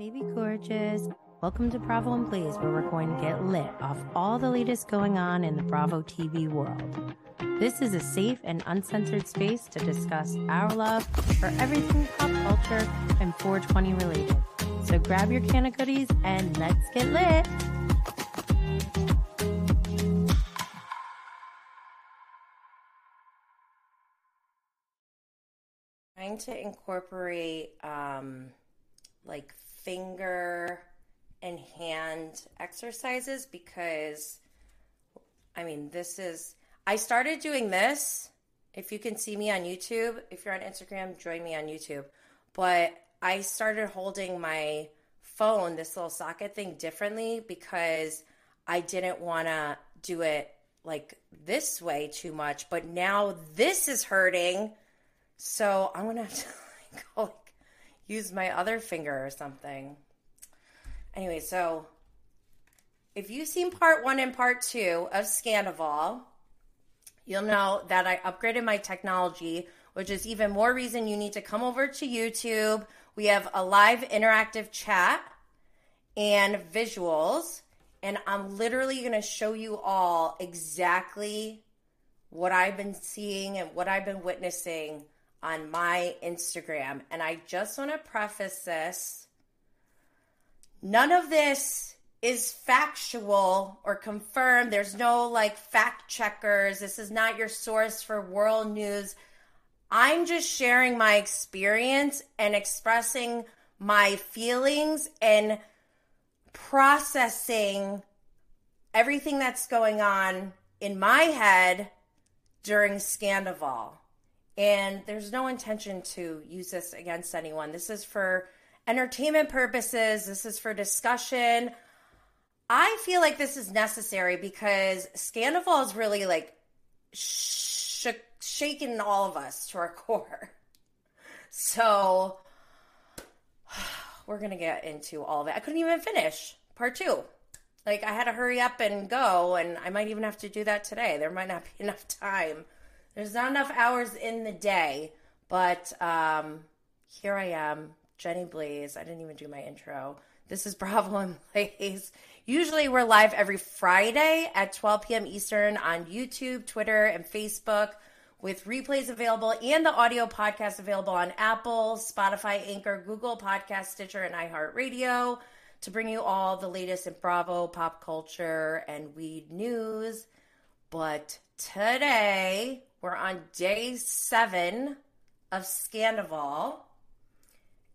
baby gorgeous. Welcome to Bravo and Blaze, where we're going to get lit off all the latest going on in the Bravo TV world. This is a safe and uncensored space to discuss our love for everything pop culture and 420 related. So grab your can of goodies and let's get lit. trying to incorporate um, like finger and hand exercises because I mean, this is I started doing this. If you can see me on YouTube, if you're on Instagram, join me on YouTube. But I started holding my phone, this little socket thing, differently because I didn't want to do it like this way too much. But now this is hurting. So I'm going to have to like, use my other finger or something. Anyway, so if you've seen part one and part two of Scandoval, you'll know that I upgraded my technology, which is even more reason you need to come over to YouTube. We have a live interactive chat and visuals, and I'm literally going to show you all exactly what I've been seeing and what I've been witnessing on my Instagram. And I just want to preface this none of this is factual or confirmed. There's no like fact checkers. This is not your source for world news. I'm just sharing my experience and expressing my feelings and processing everything that's going on in my head during Scandoval. And there's no intention to use this against anyone. This is for entertainment purposes, this is for discussion. I feel like this is necessary because Scandoval is really like sh- shaking all of us to our core. So we're going to get into all of it. I couldn't even finish part two. Like, I had to hurry up and go, and I might even have to do that today. There might not be enough time there's not enough hours in the day, but um, here I am, Jenny Blaze. I didn't even do my intro. This is Bravo and Blaze. Usually we're live every Friday at 12 p.m. Eastern on YouTube, Twitter, and Facebook with replays available and the audio podcast available on Apple, Spotify, Anchor, Google Podcast, Stitcher, and iHeartRadio to bring you all the latest in Bravo, pop culture, and weed news. But today we're on day seven of Scandoval.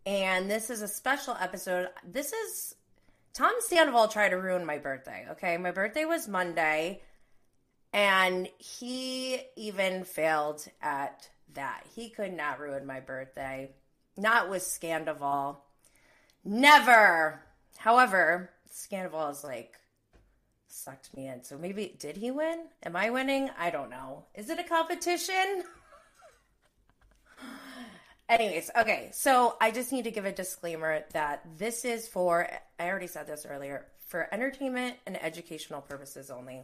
And this is a special episode. This is Tom Sandoval tried to ruin my birthday. Okay. My birthday was Monday. And he even failed at that. He could not ruin my birthday. Not with Scandoval. Never. However, Scandoval is like sucked me in. So maybe did he win? Am I winning? I don't know. Is it a competition? Anyways, okay. So I just need to give a disclaimer that this is for I already said this earlier, for entertainment and educational purposes only.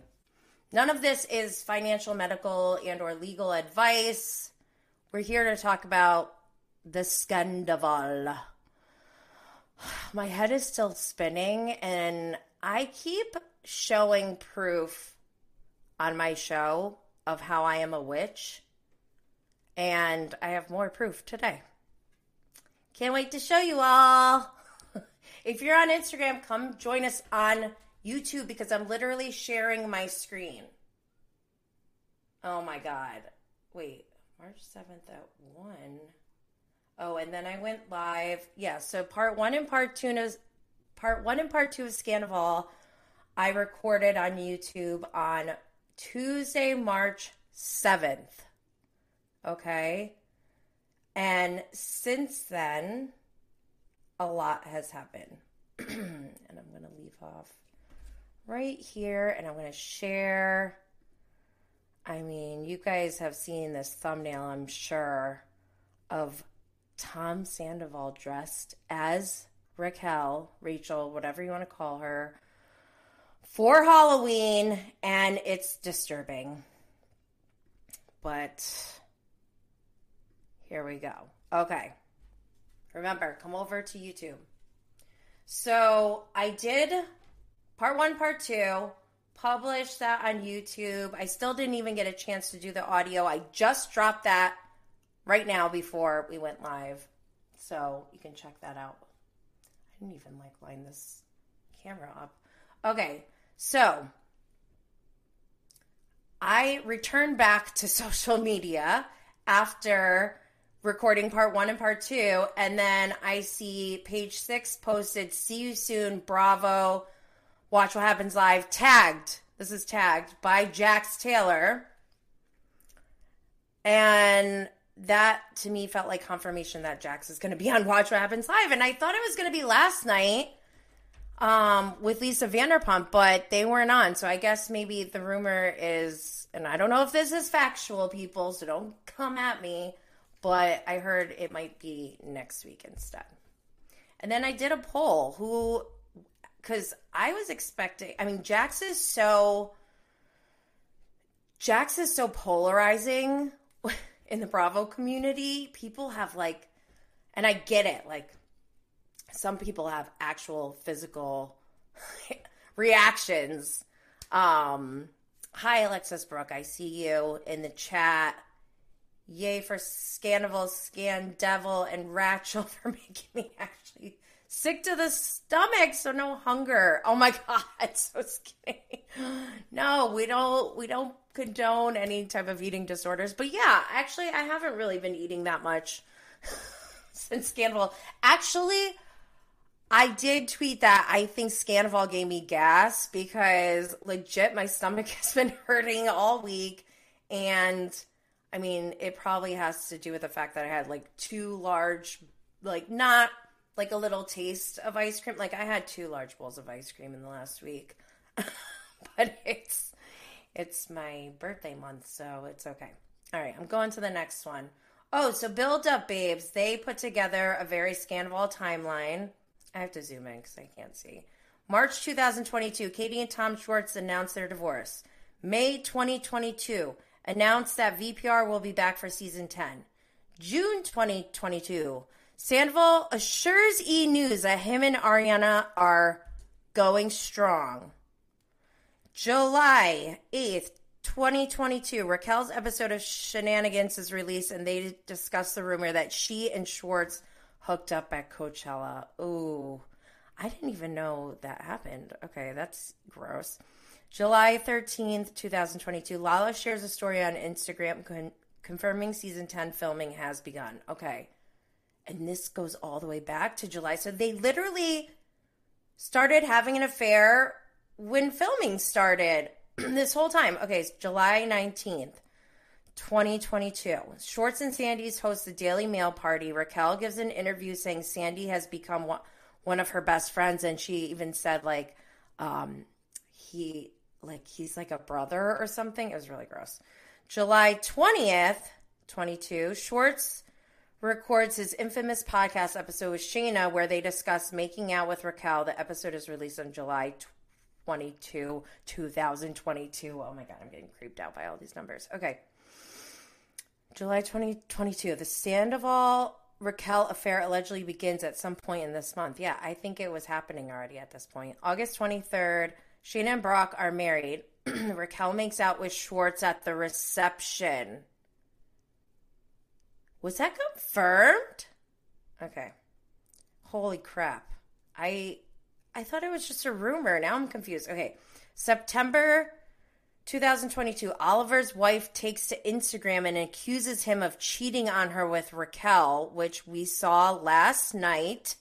None of this is financial, medical, and or legal advice. We're here to talk about the Scandoval. My head is still spinning and I keep showing proof on my show of how I am a witch. And I have more proof today. Can't wait to show you all. if you're on Instagram, come join us on YouTube because I'm literally sharing my screen. Oh my God. Wait, March 7th at 1. Oh, and then I went live. Yeah, so part one and part two is part one and part two of Scandoval I recorded on YouTube on Tuesday, March 7th. Okay. And since then, a lot has happened. and I'm going to leave off right here and I'm going to share. I mean, you guys have seen this thumbnail, I'm sure, of Tom Sandoval dressed as Raquel, Rachel, whatever you want to call her, for Halloween, and it's disturbing. But here we go. Okay. Remember, come over to YouTube. So I did part one, part two, published that on YouTube. I still didn't even get a chance to do the audio. I just dropped that right now before we went live. So you can check that out. I didn't even like line this camera up. Okay, so I returned back to social media after recording part one and part two, and then I see page six posted, see you soon, bravo, watch what happens live, tagged. This is tagged by Jax Taylor. And that to me felt like confirmation that Jax is going to be on Watch What Happens Live. And I thought it was going to be last night um, with Lisa Vanderpump, but they weren't on. So I guess maybe the rumor is, and I don't know if this is factual, people, so don't come at me, but I heard it might be next week instead. And then I did a poll who, because I was expecting, I mean, Jax is so, Jax is so polarizing in the Bravo community. People have like, and I get it, like, some people have actual physical reactions. Um, hi, Alexis Brooke. I see you in the chat. Yay for Scandival, Scan Devil, and Rachel for making me actually sick to the stomach, so no hunger. Oh my god, so skinny. No, we don't we don't condone any type of eating disorders. But yeah, actually I haven't really been eating that much since Scandoval. Actually, I did tweet that I think Scandoval gave me gas because legit my stomach has been hurting all week. And I mean, it probably has to do with the fact that I had like two large, like not like a little taste of ice cream. Like I had two large bowls of ice cream in the last week. but it's it's my birthday month, so it's okay. All right, I'm going to the next one. Oh, so Build Up Babes, they put together a very Scandoval timeline I have to zoom in because I can't see. March 2022, Katie and Tom Schwartz announced their divorce. May 2022, announced that VPR will be back for season 10. June 2022, Sandoval assures E! News that him and Ariana are going strong. July 8th, 2022, Raquel's episode of Scheananigans is released, and they discuss the rumor that she and Schwartz hooked up at Coachella. Ooh, I didn't even know that happened. Okay, that's gross. July 13th, 2022, Lala shares a story on Instagram con- confirming season 10 filming has begun. Okay. And this goes all the way back to July. So they literally started having an affair when filming started this whole time. Okay, July 19th. 2022. Schwartz and Sandy's host the Daily Mail party. Raquel gives an interview saying Sandy has become one of her best friends, and she even said like, um, he like he's like a brother or something. It was really gross. July 20th, 22. Schwartz records his infamous podcast episode with Scheana where they discuss making out with Raquel. The episode is released on July 22, 2022. Oh my god, I'm getting creeped out by all these numbers. Okay. July 2022. The Sandoval Raquel affair allegedly begins at some point in this month. Yeah, I think it was happening already at this point. August 23rd, Scheana and Brock are married. Raquel makes out with Schwartz at the reception. Was that confirmed? Okay. Holy crap. I I thought it was just a rumor. Now I'm confused. Okay. September 2022, Oliver's wife takes to Instagram and accuses him of cheating on her with Raquel, which we saw last night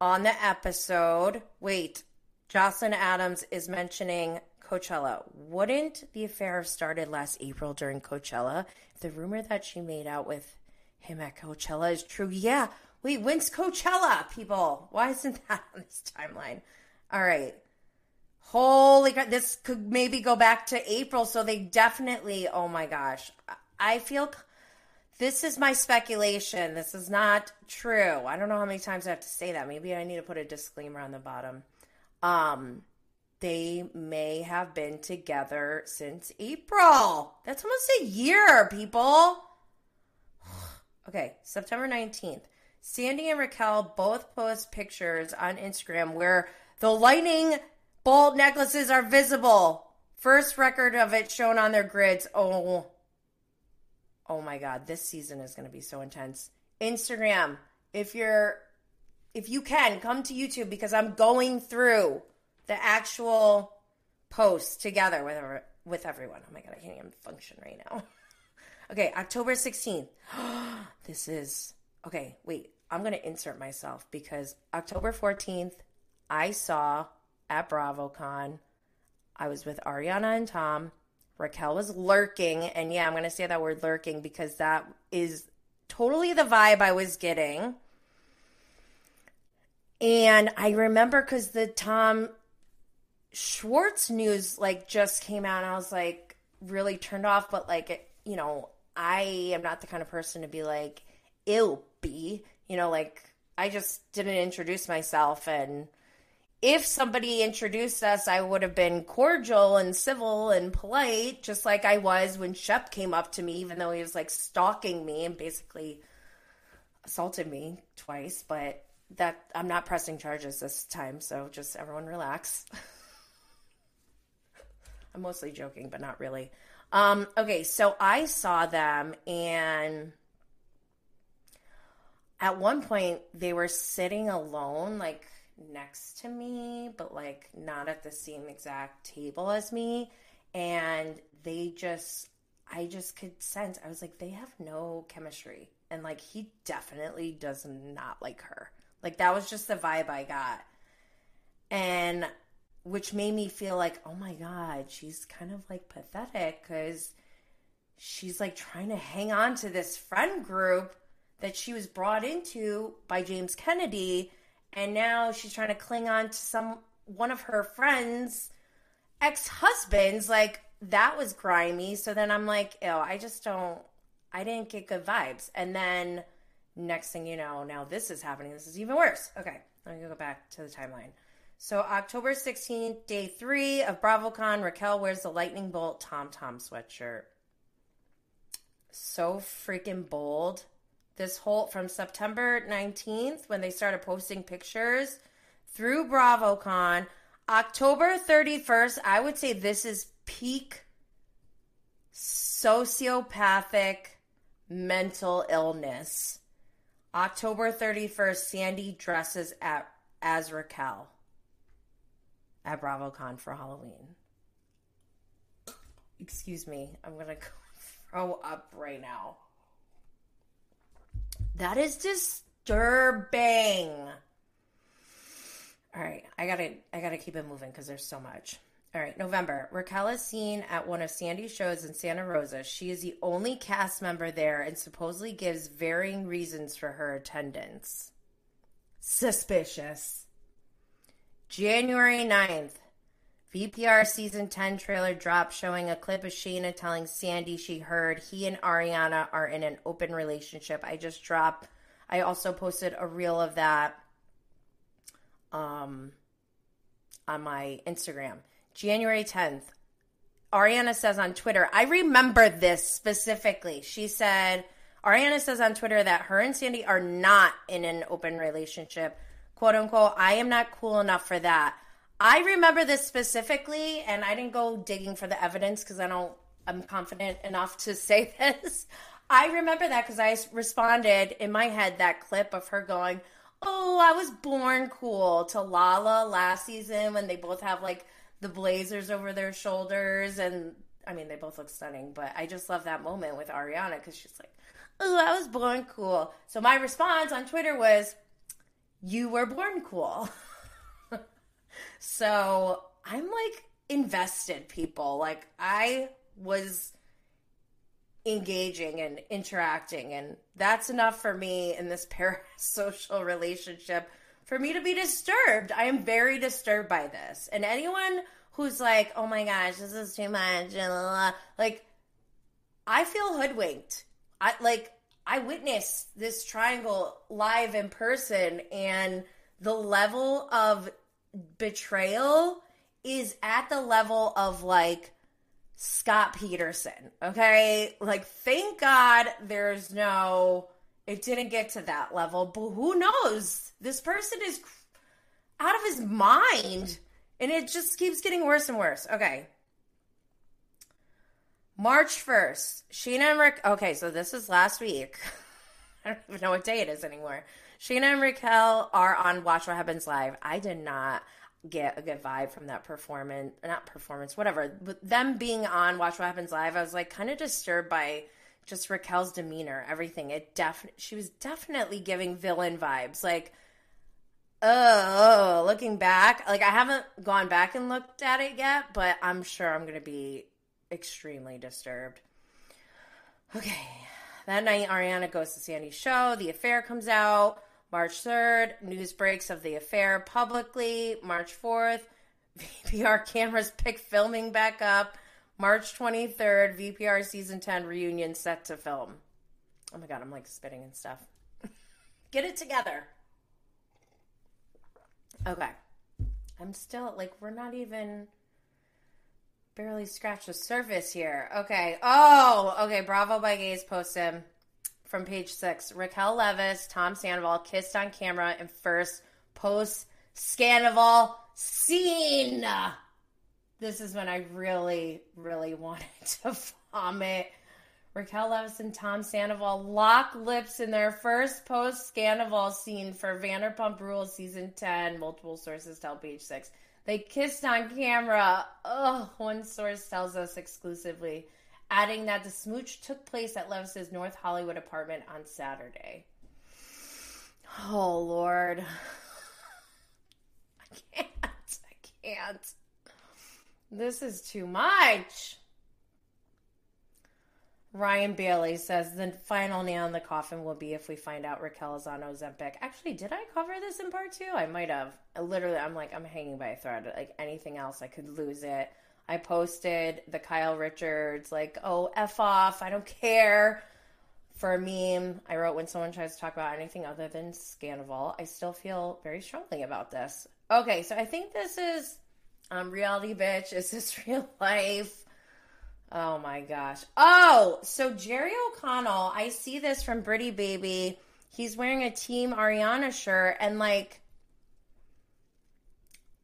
on the episode. Wait, Jocelyn Adams is mentioning Coachella. Wouldn't the affair have started last April during Coachella? The rumor that she made out with him at Coachella is true, yeah. Wait, when's Coachella, people? Why isn't that on this timeline? All right. Holy God, this could maybe go back to April. So they definitely, oh my gosh. I feel this is my speculation. This is not true. I don't know how many times I have to say that. Maybe I need to put a disclaimer on the bottom. Um, they may have been together since April. That's almost a year, people. okay, September 19th. Sandy and Raquel both post pictures on Instagram where the lightning bolt necklaces are visible. First record of it shown on their grids. Oh, oh my God, this season is going to be so intense. Instagram, if you're, if you can, come to YouTube because I'm going through the actual posts together with with everyone. Oh my God, I can't even function right now. okay, October 16th. this is, okay, wait, I'm going to insert myself because October 14th, I saw at BravoCon, I was with Ariana and Tom. Raquel was lurking. And yeah, I'm going to say that word lurking because that is totally the vibe I was getting. And I remember because the Tom Schwartz news like just came out, and I was like really turned off. But like, you know, I am not the kind of person to be like, "Ew, be," you know, like I just didn't introduce myself and if somebody introduced us, I would have been cordial and civil and polite, just like I was when Shep came up to me, even though he was like stalking me and basically assaulted me twice. But that I'm not pressing charges this time, so just everyone relax. I'm mostly joking, but not really. Um, okay, so I saw them, and at one point they were sitting alone, like next to me, but like not at the same exact table as me. And they just, I just could sense, I was like, they have no chemistry. And like, he definitely does not like her. Like, that was just the vibe I got. And which made me feel like, oh my God, she's kind of like pathetic because she's like trying to hang on to this friend group that she was brought into by James Kennedy and now she's trying to cling on to some one of her friends ex-husbands like that was grimy. So then i'm like ew i just don't i didn't get good vibes. And then next thing you know now this is happening. This is even worse. Okay let me go back to the timeline. So october 16th day three of bravocon raquel wears the lightning bolt tom tom sweatshirt. So freaking bold this whole from September 19th when they started posting pictures through BravoCon. October 31st, I would say this is peak sociopathic mental illness. October 31st, Sandy dresses at as Raquel at BravoCon for Halloween. Excuse me, I'm gonna throw up right now. That is disturbing. All right, I gotta I gotta keep it moving because there's so much. All right, November. Raquel is seen at one of Sandy's shows in Santa Rosa. She is the only cast member there and supposedly gives varying reasons for her attendance. Suspicious. January 9th. VPR season 10 trailer dropped showing a clip of Scheana telling Sandy she heard he and Ariana are in an open relationship. I just dropped, I also posted a reel of that um, on my Instagram. January 10th, Ariana says on Twitter, I remember this specifically. She said, Ariana says on Twitter that her and Sandy are not in an open relationship. Quote unquote, I am not cool enough for that. I remember this specifically, and I didn't go digging for the evidence because I don't. I'm confident enough to say this. I remember that because I responded in my head that clip of her going, "Oh, I was born cool" to Lala last season when they both have like the blazers over their shoulders, and I mean they both look stunning. But I just love that moment with Ariana because she's like, "Oh, I was born cool." So my response on Twitter was, "You were born cool." So I'm like invested, people. Like I was engaging and interacting, and that's enough for me in this parasocial relationship for me to be disturbed. I am very disturbed by this. And anyone who's like, oh my gosh, this is too much, like, I feel hoodwinked. I like, I witnessed this triangle live in person, and the level of betrayal is at the level of like Scott Peterson. Okay. Like, thank God there's no it didn't get to that level, but who knows? This person is out of his mind. And it just keeps getting worse and worse. Okay. March 1st, Sheena and Rick. Okay, so this is last week. I don't even know what day it is anymore. Scheana and Raquel are on Watch What Happens Live. I did not get a good vibe from that performance, not performance, whatever. But them being on Watch What Happens Live, I was like kind of disturbed by just Raquel's demeanor, everything. It definitely, she was definitely giving villain vibes. Like, oh, looking back, like I haven't gone back and looked at it yet, but I'm sure I'm going to be extremely disturbed. Okay. That night, Ariana goes to Sandy's show. The affair comes out. March 3rd, news breaks of the affair publicly. March 4th, VPR cameras pick filming back up. March 23rd, VPR season 10 reunion set to film. Oh my god, I'm like spitting and stuff. Get it together. Okay. I'm still like we're not even barely scratched the surface here. Okay. Oh, okay. Bravo by Gays posted from page six. Raquel Leviss, Tom Sandoval kissed on camera in first post Scandoval scene. This is when I really, really wanted to vomit. Raquel Leviss and Tom Sandoval lock lips in their first post Scandoval scene for Vanderpump Rules season 10. Multiple sources tell page 6. They kissed on camera. Ugh, one source tells us exclusively, adding that the smooch took place at Leviss's North Hollywood apartment on Saturday. Oh, Lord. I can't. I can't. This is too much. Ryan Bailey says the final nail in the coffin will be if we find out Raquel is on Ozempic. Actually, did I cover this in part two? I might have. I literally, I'm like, I'm hanging by a thread. Like anything else, I could lose it. I posted the Kyle Richards, like, oh, F off, I don't care. For a meme, I wrote when someone tries to talk about anything other than Scandoval, I still feel very strongly about this. Okay, so I think this is um, reality bitch. Is this real life? Oh my gosh. Oh, so Jerry O'Connell, I see this from Britty Baby. He's wearing a Team Ariana shirt, and like,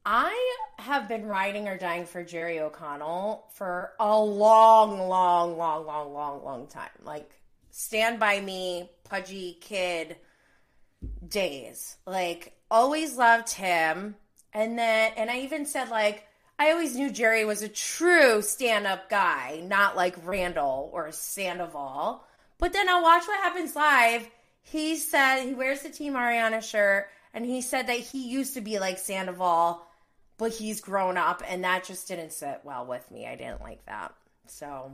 I have been riding or dying for Jerry O'Connell for a long, long, long, long, long, long time. Like, stand by me, pudgy kid days. Like, always loved him. And then, and I even said, like, I always knew Jerry was a true stand up guy, not like Randall or Sandoval. But then I'll watch what happens live. He said he wears the Team Ariana shirt, and he said that he used to be like Sandoval, but he's grown up, and that just didn't sit well with me. I didn't like that. So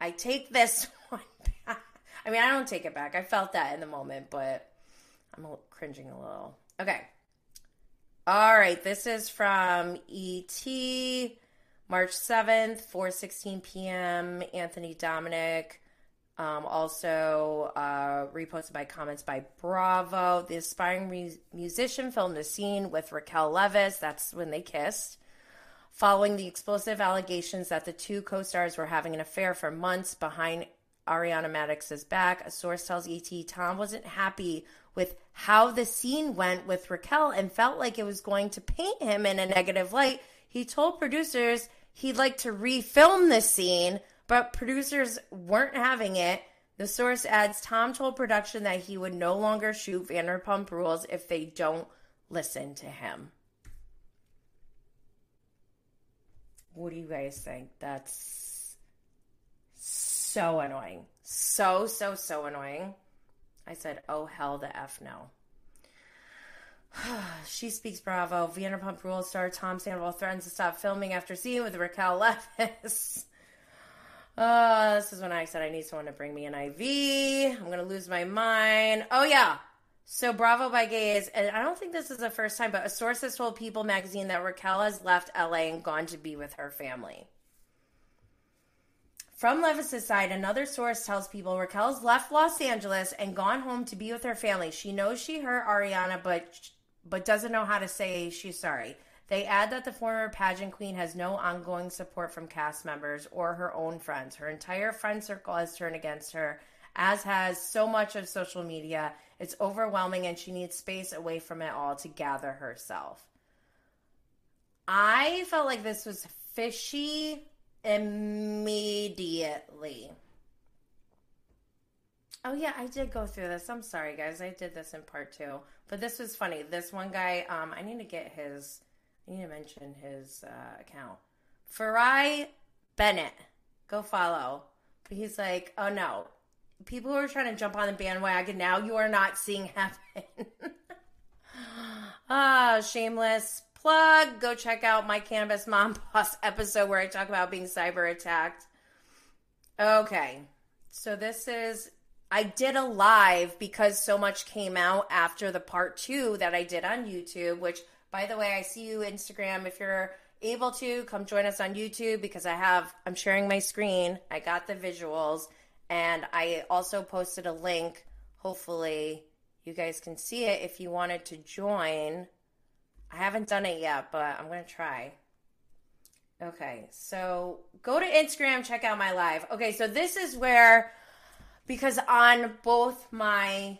I take this one back. I mean, I don't take it back. I felt that in the moment, but I'm cringing a little. Okay. All right, this is from ET, March 7th, 4:16 p.m. Anthony Dominic. Um, also uh, reposted by comments by Bravo. The aspiring mu- musician filmed a scene with Raquel Leviss. That's when they kissed. Following the explosive allegations that the two co stars were having an affair for months behind Ariana Madix's back, a source tells ET Tom wasn't happy with how the scene went with Raquel and felt like it was going to paint him in a negative light. He told producers he'd like to refilm the scene, but producers weren't having it. The source adds Tom told production that he would no longer shoot Vanderpump Rules if they don't listen to him. What do you guys think? That's so annoying. So, so, so annoying. I said, oh, hell the F no. she speaks bravo. Vanderpump Rules star Tom Sandoval threatens to stop filming after seeing with Raquel Leviss. Uh, this is when I said I need someone to bring me an IV. I'm to lose my mind. Oh, yeah. So Bravo by Gays, and I don't think this is the first time, but a source has told People magazine that Raquel has left LA and gone to be with her family. From Leviss's side, another source tells people Raquel's left Los Angeles and gone home to be with her family. She knows she hurt Ariana, but but doesn't know how to say she's sorry. They add that the former pageant queen has no ongoing support from cast members or her own friends. Her entire friend circle has turned against her as has so much of social media. It's overwhelming and she needs space away from it all to gather herself. I felt like this was fishy immediately. Oh yeah, I did go through this. I'm sorry, guys. I did this in part two, but this was funny. This one guy, um, I need to get his. I need to mention his uh, account. Farai Bennett, go follow. But he's like, oh no, people who are trying to jump on the bandwagon now, you are not seeing happen. ah, shameless plug. Go check out my Cannabis Mom Boss episode where I talk about being cyber attacked. Okay, so this is I did a live because so much came out after the part two that I did on YouTube, which, by the way, I see you Instagram. If you're able to, come join us on YouTube because I have, I'm sharing my screen. I got the visuals and I also posted a link. Hopefully, you guys can see it if you wanted to join. I haven't done it yet, but I'm going to try. Okay, so go to Instagram, check out my live. Okay, so this is where because on both my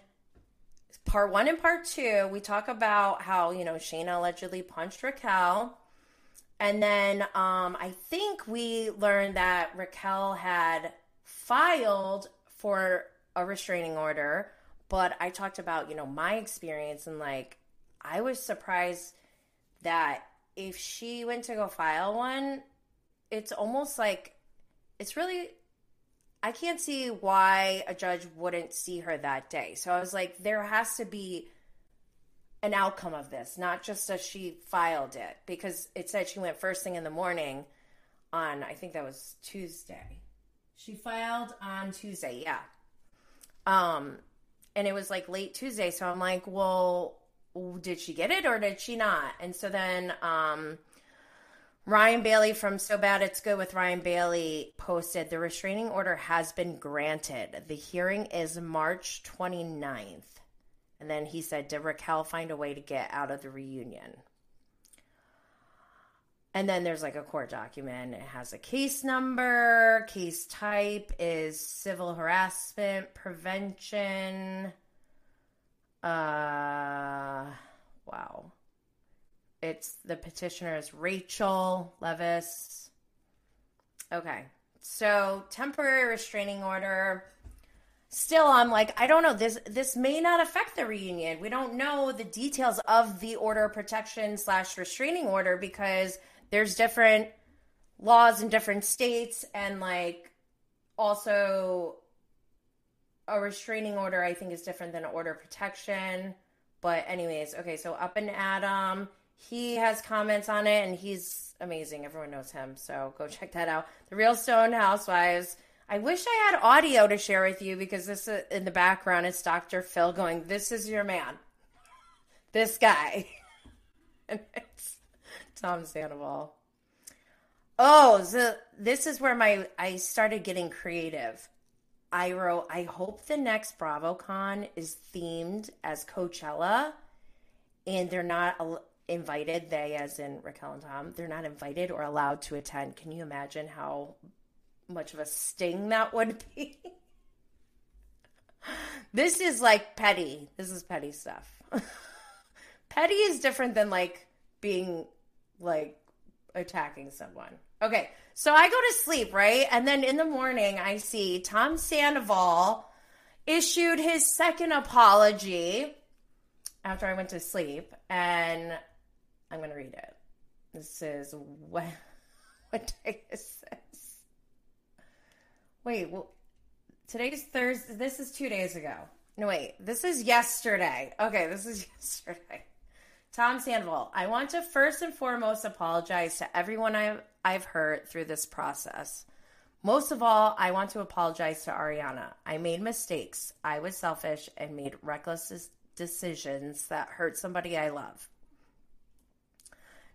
part one and part two, we talk about how, you know, Scheana allegedly punched Raquel. And then um, I think we learned that Raquel had filed for a restraining order. But I talked about, you know, my experience and like, I was surprised that if she went to go file one, it's almost like it's really I can't see why a judge wouldn't see her that day. So I was like, there has to be an outcome of this, not just as she filed it, because it said she went first thing in the morning on, I think that was Tuesday. She filed on Tuesday, yeah. Um, and it was like late Tuesday. So I'm like, well, did she get it or did she not? And so then, um, Ryan Bailey from So Bad It's Good with Ryan Bailey posted the restraining order has been granted. The hearing is March 29th. And then he said, Did Raquel find a way to get out of the reunion? And then there's like a court document. It has a case number. Case type is civil harassment prevention. Uh, wow. It's the petitioner is Rachel Leviss. Okay. So temporary restraining order. Still, I'm like, I don't know. This this may not affect the reunion. We don't know the details of the order of protection slash restraining order because there's different laws in different states and like also a restraining order I think is different than an order of protection. But anyways, okay, so up and Adam, he has comments on it and he's amazing. Everyone knows him, so go check that out. The Real Stone Housewives. I wish I had audio to share with you because this uh, in the background is Dr. Phil going, "This is your man, this guy," and it's Tom Sandoval. Oh, so this is where my I started getting creative. I wrote, I hope the next BravoCon is themed as Coachella, and they're not invited, they as in Raquel and Tom, they're not invited or allowed to attend. Can you imagine how much of a sting that would be? this is like petty. This is petty stuff. petty is different than like being like attacking someone. Okay, so I go to sleep, right? And then in the morning, I see Tom Sandoval issued his second apology after I went to sleep. And I'm going to read it. This is what, what day is this? Wait, well, today's Thursday. This is two days ago. No, wait, this is yesterday. Okay, this is yesterday. Tom Sandoval, I want to first and foremost apologize to everyone I've, I've hurt through this process. Most of all, I want to apologize to Ariana. I made mistakes. I was selfish and made reckless decisions that hurt somebody I love.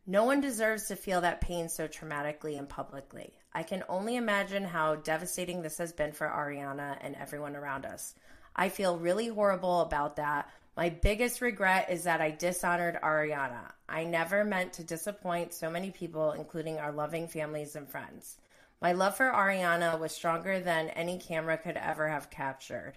No one deserves to feel that pain so traumatically and publicly. I can only imagine how devastating this has been for Ariana and everyone around us. I feel really horrible about that. My biggest regret is that I dishonored Ariana. I never meant to disappoint so many people, including our loving families and friends. My love for Ariana was stronger than any camera could ever have captured.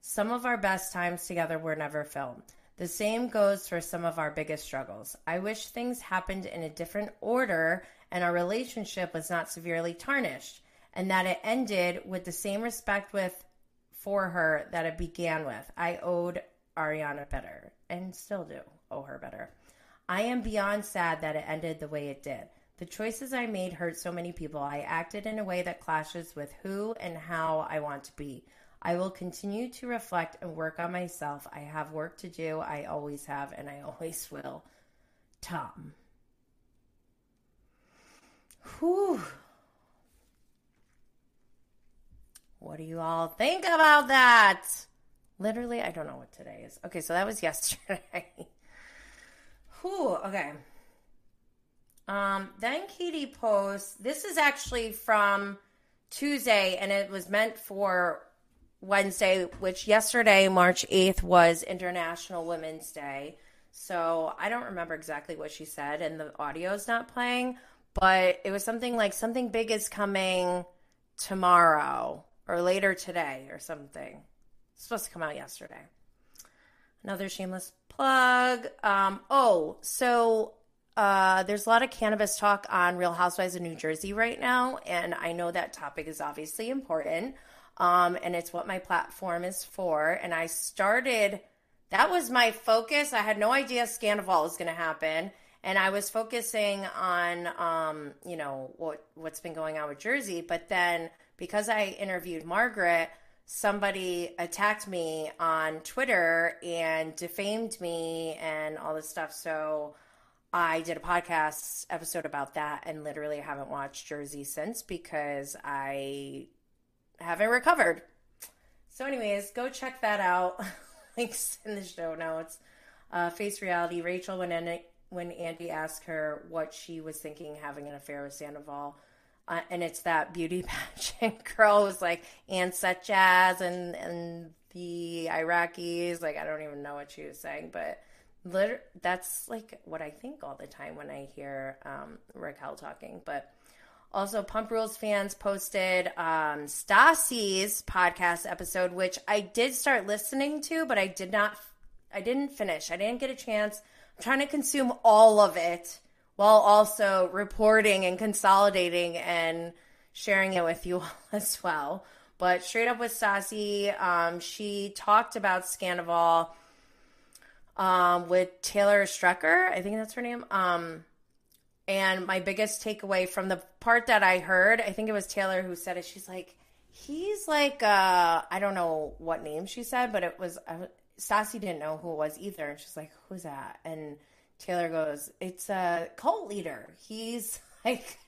Some of our best times together were never filmed. The same goes for some of our biggest struggles. I wish things happened in a different order and our relationship was not severely tarnished, and that it ended with the same respect with for her that it began with. I owed Ariana better and still do owe her better. I am beyond sad that it ended the way it did. The choices I made hurt so many people. I acted in a way that clashes with who and how I want to be. I will continue to reflect and work on myself. I have work to do. I always have, and I always will. Tom. Whew. What do you all think about that? Literally, I don't know what today is. Okay, so that was yesterday. Whew, okay. Um, then Katie posts, this is actually from Tuesday, and it was meant for Wednesday, which yesterday, March 8th, was International Women's Day. So I don't remember exactly what she said, and the audio is not playing, but it was something like something big is coming tomorrow or later today or something. It's supposed to come out yesterday. Another shameless plug. Um, oh, so uh, there's a lot of cannabis talk on Real Housewives of New Jersey right now, and I know that topic is obviously important. Um, and it's what my platform is for. And I started, that was my focus. I had no idea Scandoval was going to happen. And I was focusing on, um, you know, what, what's been going on with Jersey. But then because I interviewed Margaret, somebody attacked me on Twitter and defamed me and all this stuff. So I did a podcast episode about that and literally I haven't watched Jersey since because I haven't recovered. So, anyways, go check that out. Links in the show notes. Uh, Face reality. Rachel, when Andy, when Andy asked her what she was thinking having an affair with Sandoval, uh, and it's that beauty pageant girl was like, and such as, and and the Iraqis. Like, I don't even know what she was saying, but liter- that's like what I think all the time when I hear um, Raquel talking. But also, Pump Rules fans posted um, Stassi's podcast episode, which I did start listening to, but I did not, I didn't finish. I didn't get a chance. I'm trying to consume all of it while also reporting and consolidating and sharing it with you all as well. But straight up with Stassi, um, she talked about Scandoval um, with Taylor Strecker. I think that's her name. Um, and my biggest takeaway from the part that I heard, I think it was Taylor who said it. She's like, he's like, uh, I don't know what name she said, but it was, uh, Stassi didn't know who it was either. And she's like, who's that? And Taylor goes, it's a cult leader. He's like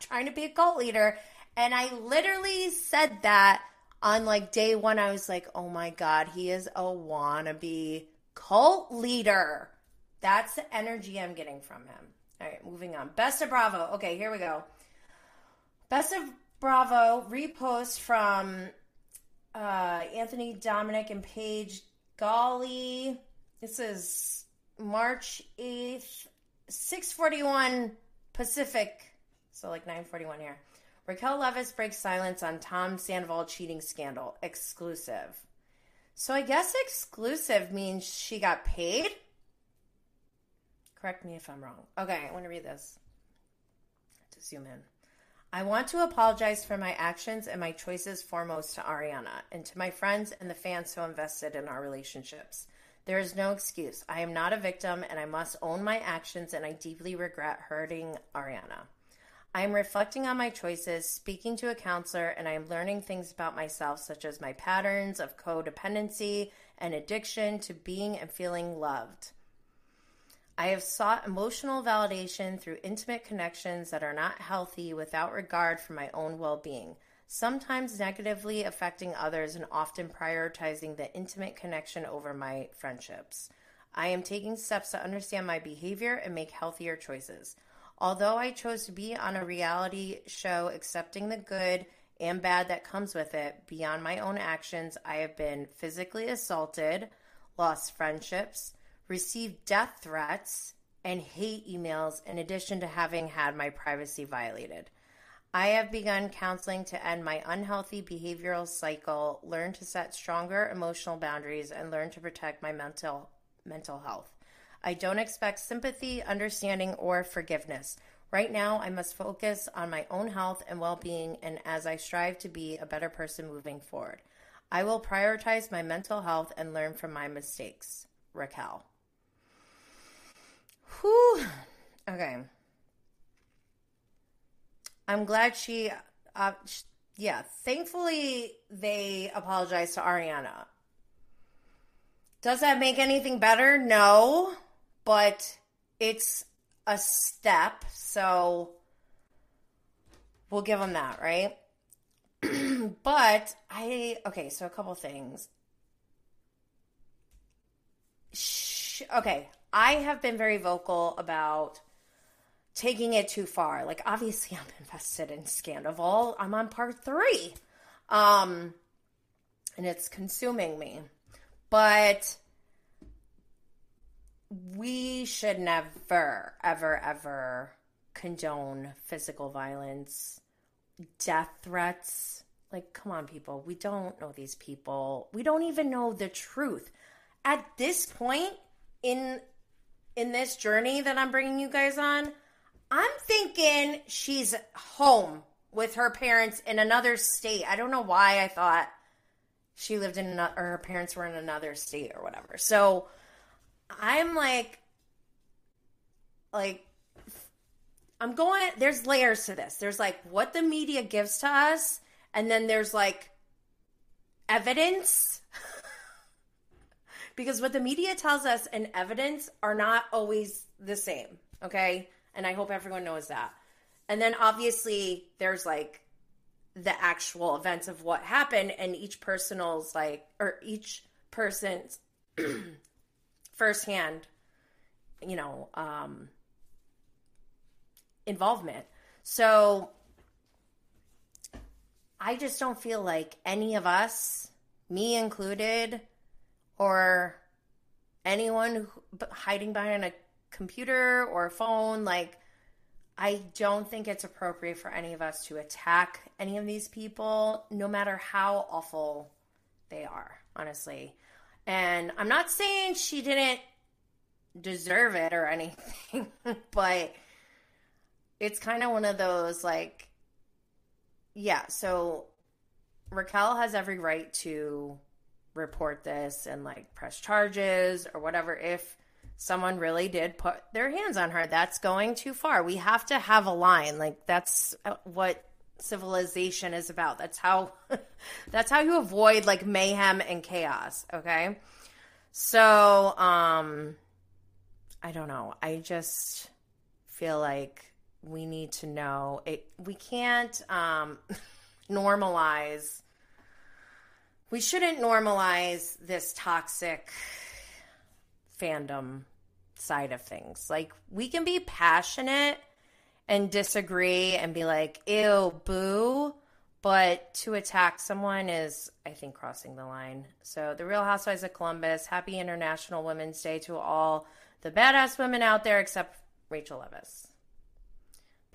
trying to be a cult leader. And I literally said that on like day one. I was like, oh my God, he is a wannabe cult leader. That's the energy I'm getting from him. All right, moving on. Best of Bravo. Okay, here we go. Best of Bravo repost from uh, Anthony Dominic and Paige Golly. This is March 8th, 641 Pacific. So like 941 here. Raquel Leviss breaks silence on Tom Sandoval cheating scandal. Exclusive. So I guess exclusive means she got paid? Correct me if I'm wrong. Okay, I want to read this. To zoom in. I want to apologize for my actions and my choices foremost to Ariana and to my friends and the fans so invested in our relationships. There is no excuse. I am not a victim and I must own my actions and I deeply regret hurting Ariana. I am reflecting on my choices, speaking to a counselor, and I am learning things about myself, such as my patterns of codependency and addiction to being and feeling loved. I have sought emotional validation through intimate connections that are not healthy without regard for my own well being, sometimes negatively affecting others and often prioritizing the intimate connection over my friendships. I am taking steps to understand my behavior and make healthier choices. Although I chose to be on a reality show, accepting the good and bad that comes with it, beyond my own actions, I have been physically assaulted, lost friendships, received death threats, and hate emails, in addition to having had my privacy violated. I have begun counseling to end my unhealthy behavioral cycle, learn to set stronger emotional boundaries, and learn to protect my mental mental health. I don't expect sympathy, understanding, or forgiveness. Right now, I must focus on my own health and well being, and as I strive to be a better person moving forward, I will prioritize my mental health and learn from my mistakes. Raquel. Whew. Okay. I'm glad she, uh, sh- yeah, thankfully they apologized to Ariana. Does that make anything better? No, but it's a step, so we'll give them that, right? but I, okay, so a couple things. Shh, okay, I have been very vocal about taking it too far. Like obviously I'm invested in Scandoval. I'm on part 3. Um and it's consuming me. But we should never ever ever condone physical violence, death threats. Like come on people, we don't know these people. We don't even know the truth. At this point in in this journey that I'm bringing you guys on, I'm thinking she's home with her parents in another state. I don't know why I thought she lived in another, or her parents were in another state or whatever. So I'm like, like, I'm going, there's layers to this. There's like what the media gives to us, and then there's like evidence. Because what the media tells us and evidence are not always the same. Okay and I hope everyone knows that. And then obviously there's like the actual events of what happened and each personal's like or each person's firsthand, you know, um involvement. So I just don't feel like any of us, me included, or anyone hiding behind a computer or a phone. Like, I don't think it's appropriate for any of us to attack any of these people, no matter how awful they are, honestly. And I'm not saying she didn't deserve it or anything, but it's kind of one of those like, yeah, so Raquel has every right to report this and like press charges or whatever if someone really did put their hands on her. That's going too far. We have to have a line. Like that's what civilization is about. That's how that's how you avoid like mayhem and chaos, okay? So, um I don't know. I just feel like we need to know it we can't um normalize we shouldn't normalize this toxic fandom side of things. Like we can be passionate and disagree and be like, ew, boo. But to attack someone is, I think, crossing the line. So, the Real Housewives of Columbus, happy International Women's Day to all the badass women out there except Rachel Leviss.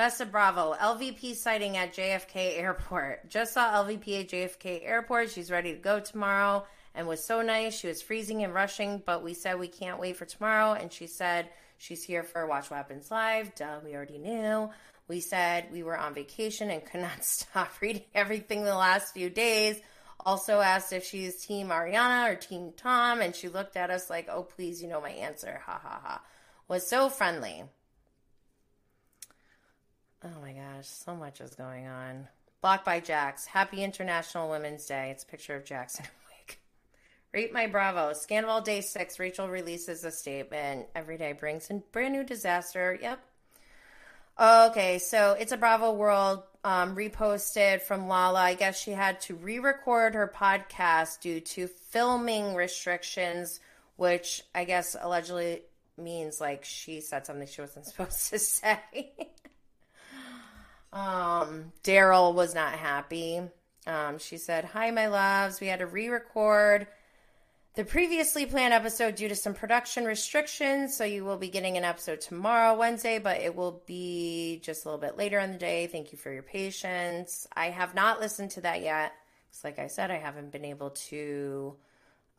Best of Bravo, LVP sighting at JFK Airport. Just saw LVP at JFK Airport. She's ready to go tomorrow and was so nice. She was freezing and rushing, but we said we can't wait for tomorrow. And she said she's here for Watch Happens Live. Duh, we already knew. We said we were on vacation and could not stop reading everything the last few days. Also asked if she's Team Ariana or Team Tom, and she looked at us like, oh, please, you know my answer. Ha ha ha. Was so friendly. Oh my gosh, so much is going on. Blocked by Jax. Happy International Women's Day. It's a picture of Jackson week. Rate my Bravo. Scandoval Day 6. Rachel releases a statement. Every day brings in brand new disaster. Yep. Okay, so it's a Bravo World um, reposted from Lala. I guess she had to re record her podcast due to filming restrictions, which I guess allegedly means like she said something she wasn't supposed to say. Um, Daryl was not happy. Um, she said, Hi, my loves. We had to re record the previously planned episode due to some production restrictions. So you will be getting an episode tomorrow, Wednesday, but it will be just a little bit later in the day. Thank you for your patience. I have not listened to that yet. Because, like I said, I haven't been able to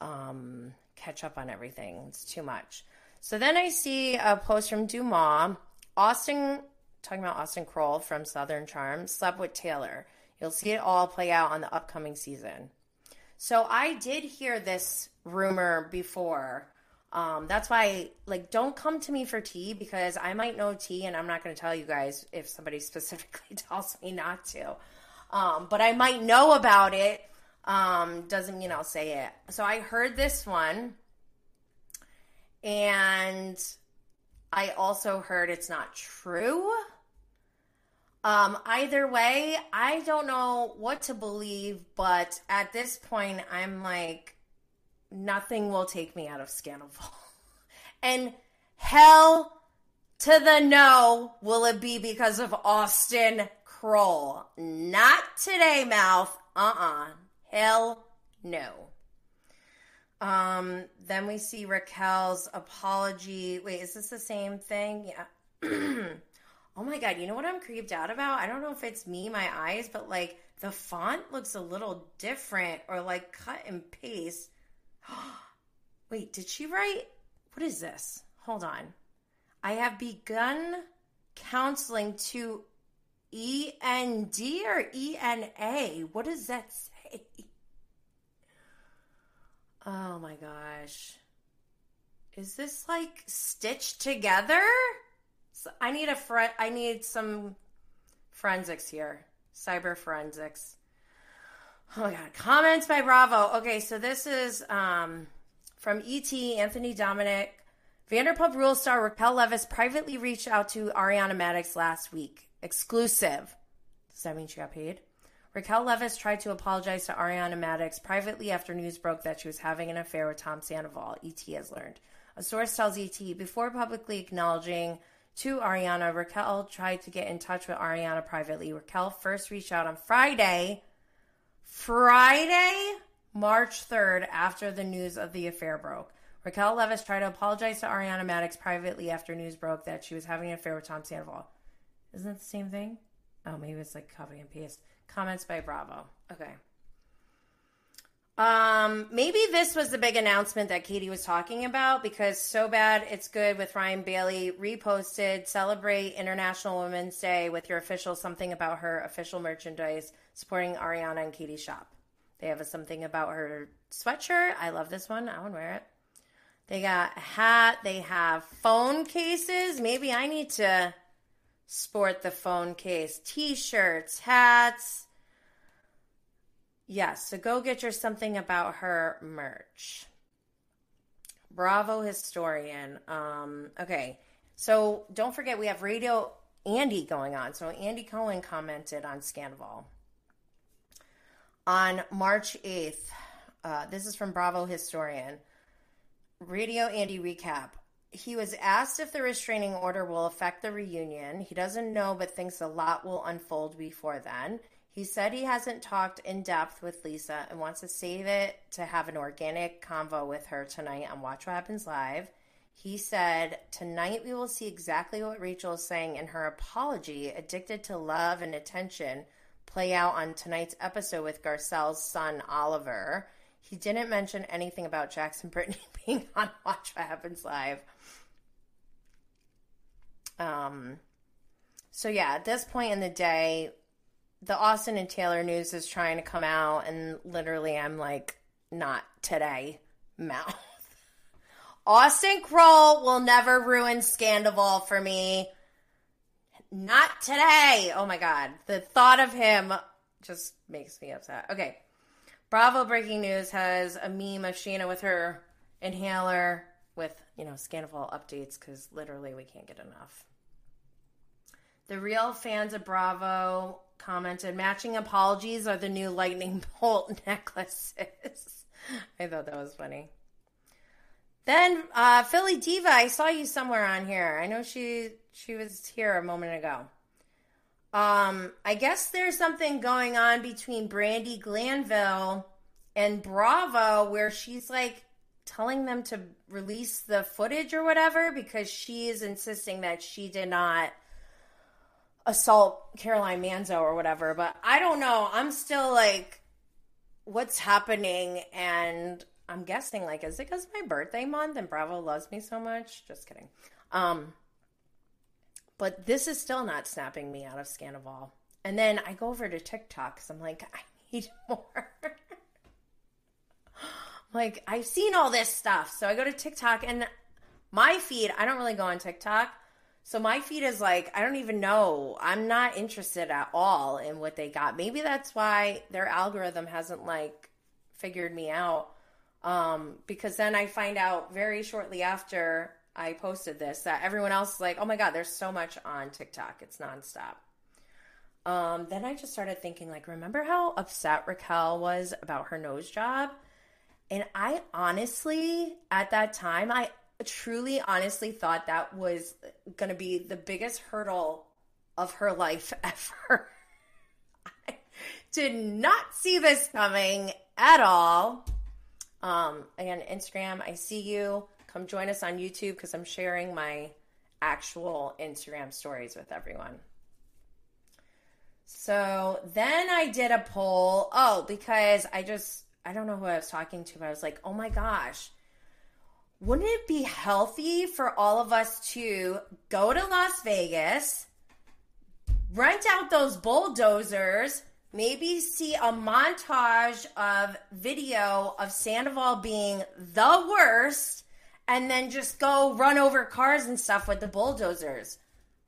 um, catch up on everything. It's too much. So then I see a post from DeuxMoi. Austen, talking about Austen Kroll from Southern Charm, slept with Taylor. You'll see it all play out on the upcoming season. So I did hear this rumor before. Um, that's why, like, don't come to me for tea because I might know tea and I'm not going to tell you guys if somebody specifically tells me not to. Um, but I might know about it. Um, doesn't mean I'll say it. So I heard this one, and I also heard it's not true. Um, either way, I don't know what to believe, but at this point, I'm like, nothing will take me out of Scandoval. and hell to the no will it be because of Austen Kroll. Not today, mouth. Uh uh Hell no. Um, then we see Raquel's apology. Wait, is this the same thing? Yeah. Oh my god, you know what I'm creeped out about? I don't know if it's me, my eyes, but like the font looks a little different or like cut and paste. Wait, did she write? What is this? Hold on. I have begun counseling to END or ENA. What does that say? Oh my gosh. Is this like stitched together? So I need a fr- I need some forensics here. Cyber forensics. Oh my god. Comments by Bravo. Okay, so this is um, from ET Anthony Dominic. Vanderpump Rules star Raquel Leviss privately reached out to Ariana Madix last week. Exclusive. Does that mean she got paid? Raquel Leviss tried to apologize to Ariana Madix privately after news broke that she was having an affair with Tom Sandoval, ET has learned. A source tells ET before publicly acknowledging to Ariana. Raquel tried to get in touch with Ariana privately. Raquel first reached out on Friday, Friday, March 3rd, after the news of the affair broke. Raquel Leviss tried to apologize to Ariana Madix privately after news broke that she was having an affair with Tom Sandoval. Isn't that the same thing? Oh, maybe it's like copy and paste. Comments by Bravo. Okay. Um, maybe this was the big announcement that Katie was talking about because so bad it's good with Ryan Bailey reposted celebrate International Women's Day with your official something about her official merchandise supporting Ariana and Katie shop. They have a something about her sweatshirt. I love this one. I would wear it. They got a hat. They have phone cases. Maybe I need to sport the phone case. T-shirts, hats Yes, so go get your something about her merch. Bravo historian. Um, okay, so don't forget we have Radio Andy going on. So Andy Cohen commented on Scandoval on March 8th. Uh, this is from Bravo historian. Radio Andy recap. He was asked if the restraining order will affect the reunion. He doesn't know, but thinks a lot will unfold before then. He said he hasn't talked in depth with Lisa and wants to save it to have an organic convo with her tonight on Watch What Happens Live. He said, Tonight we will see exactly what Rachel is saying in her apology, addicted to love and attention, play out on tonight's episode with Garcelle's son, Oliver. He didn't mention anything about Jackson Brittany being on Watch What Happens Live. Um, so yeah, at this point in the day, the Austen and Taylor news is trying to come out, and literally, I'm like, not today, mouth. Austen Kroll will never ruin Scandoval for me. Not today. Oh my God. The thought of him just makes me upset. Okay. Bravo Breaking News has a meme of Scheana with her inhaler with, you know, Scandoval updates because literally we can't get enough. The real fans of Bravo commented, matching apologies are the new lightning bolt necklaces. I thought that was funny. Then uh, Philly Diva, I saw you somewhere on here. I know she she was here a moment ago. Um, I guess there's something going on between Brandi Glanville and Bravo where she's like telling them to release the footage or whatever because she is insisting that she did not assault Caroline Manzo or whatever. But I don't know. I'm still like, what's happening? And I'm guessing, like, is it because my birthday month and Bravo loves me so much? Just kidding. Um, but this is still not snapping me out of Scandoval. And then I go over to TikTok because I'm like, I need more. like, I've seen all this stuff. So I go to TikTok and my feed, I don't really go on TikTok. So my feed is like, I don't even know. I'm not interested at all in what they got. Maybe that's why their algorithm hasn't like figured me out. Um, because then I find out very shortly after I posted this that everyone else is like, oh my God, there's so much on TikTok. It's nonstop. Um, then I just started thinking, like, remember how upset Raquel was about her nose job? And I honestly, at that time, I truly, honestly thought that was going to be the biggest hurdle of her life ever. I did not see this coming at all. Um, again, Instagram, I see you. Come join us on YouTube because I'm sharing my actual Instagram stories with everyone. So then I did a poll. Oh, because I just, I don't know who I was talking to, but I was like, oh my gosh, wouldn't it be healthy for all of us to go to Las Vegas, rent out those bulldozers, maybe see a montage of video of Sandoval being the worst, and then just go run over cars and stuff with the bulldozers?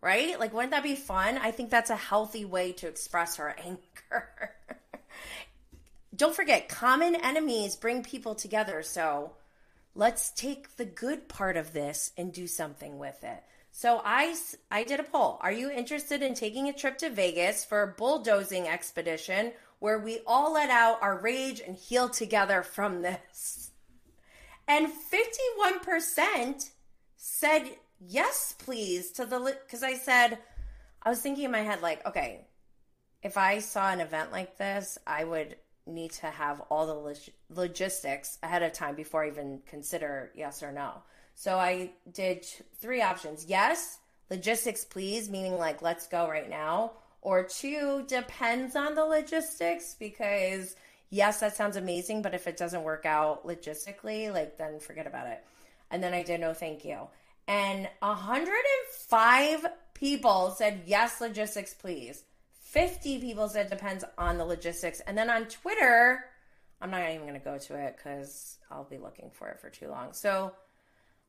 right? Like, wouldn't that be fun? I think that's a healthy way to express our anger. Don't forget, common enemies bring people together. So let's take the good part of this and do something with it. So I, I did a poll. Are you interested in taking a trip to Vegas for a bulldozing expedition where we all let out our rage and heal together from this? And 51% said yes, please, to the because I said I was thinking in my head like, okay, if I saw an event like this, I would need to have all the log- logistics ahead of time before I even consider yes or no. So I did three options: yes, logistics, please, meaning like let's go right now, or two depends on the logistics because yes, that sounds amazing, but if it doesn't work out logistically, like then forget about it. And then I did no thank you and 105 people said yes logistics please 50 people said depends on the logistics. And then on twitter i'm not even going to go to it because i'll be looking for it for too long. So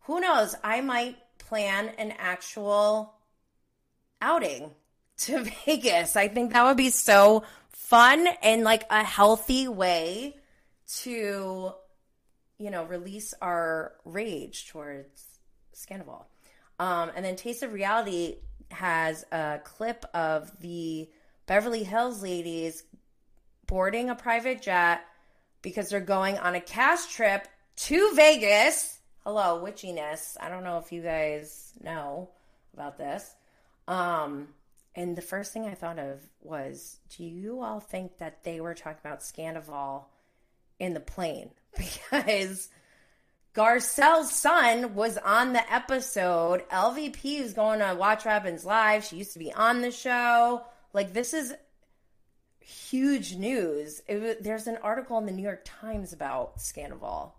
who knows? I might plan an actual outing to vegas. I think that would be so fun and like a healthy way to you know release our rage towards Scandoval. Um, and then Taste of Reality has a clip of the Beverly Hills ladies boarding a private jet because they're going on a cash trip to Vegas. Hello, witchiness. I don't know if you guys know about this. Um, and the first thing I thought of was, do you all think that they were talking about Scandoval in the plane? Because Garcelle's son was on the episode. LVP is going to watch Robin's live. She used to be on the show. Like this is huge news. There's an article in the New York Times about Scandoval.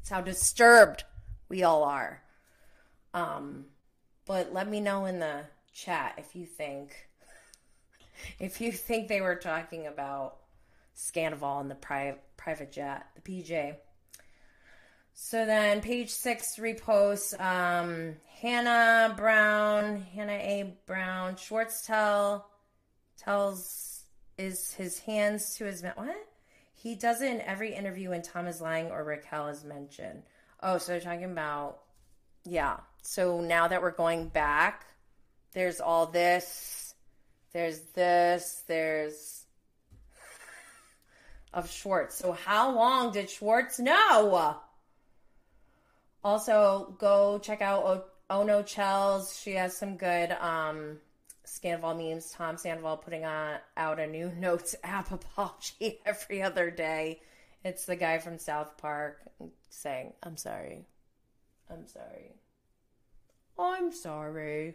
It's how disturbed we all are. Um, but let me know in the chat if you think if you think they were talking about Scandoval and the pri- private jet, the PJ. So then page six reposts um, Hannah Brown, Hannah A. Brown, Schwartz tell, tells is his hands to his what? He does it in every interview when Tom is lying or Raquel is mentioned. Oh, so they're talking about yeah. So now that we're going back, there's all this, there's this, there's of Schwartz. So how long did Schwartz know? Also, go check out o- Ono Chels. She has some good um, Scandoval memes. Tom Sandoval putting on, out a new notes app apology every other day. It's the guy from South Park saying, I'm sorry. I'm sorry. I'm sorry.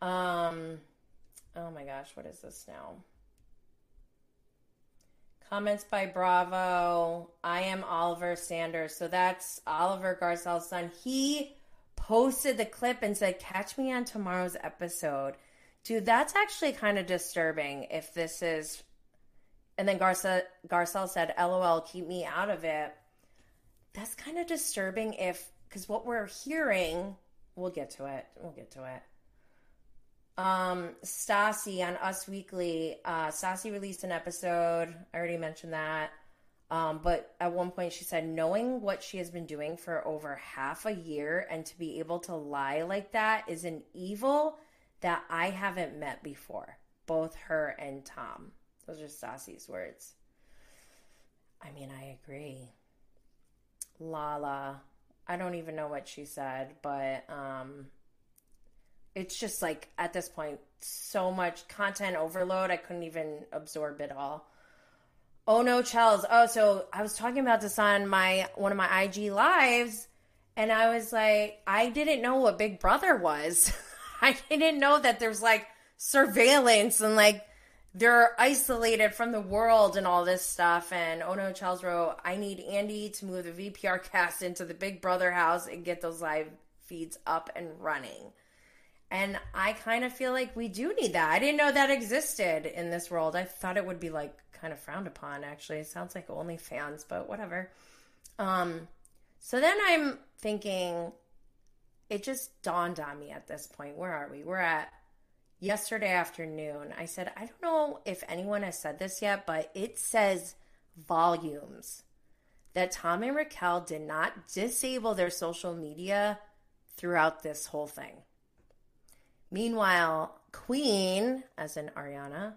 Um, oh my gosh, what is this now? Comments by Bravo. I am Oliver Saunders. So that's Oliver Garcelle's son. He posted the clip and said, Catch me on tomorrow's episode. Dude, that's actually kind of disturbing if this is. And then Garcelle, Garcelle said, LOL, keep me out of it. That's kind of disturbing if, because what we're hearing, we'll get to it. We'll get to it. Um, Stassi on Us Weekly, uh, Stassi released an episode. I already mentioned that. Um, but at one point she said, knowing what she has been doing for over half a year and to be able to lie like that is an evil that I haven't met before. Both her and Tom. Those are Stassi's words. I mean, I agree. Lala. I don't even know what she said, but um, it's just like at this point so much content overload i couldn't even absorb it all oh no Chels. oh so i was talking about this on my one of my ig lives and i was like i didn't know what big brother was. I didn't know that there's like surveillance and like they're isolated from the world and all this stuff. And oh no Chels wrote i need andy to move the vpr cast into the big brother house and get those live feeds up and running and I kind of feel like we do need that. I didn't know that existed in this world. I thought it would be like kind of frowned upon, actually. It sounds like OnlyFans, but whatever. Um, so then I'm thinking, it just dawned on me at this point. Where are we? We're at yesterday afternoon. I said, I don't know if anyone has said this yet, but it says volumes that Tom and Raquel did not disable their social media throughout this whole thing. Meanwhile, Queen, as in Ariana,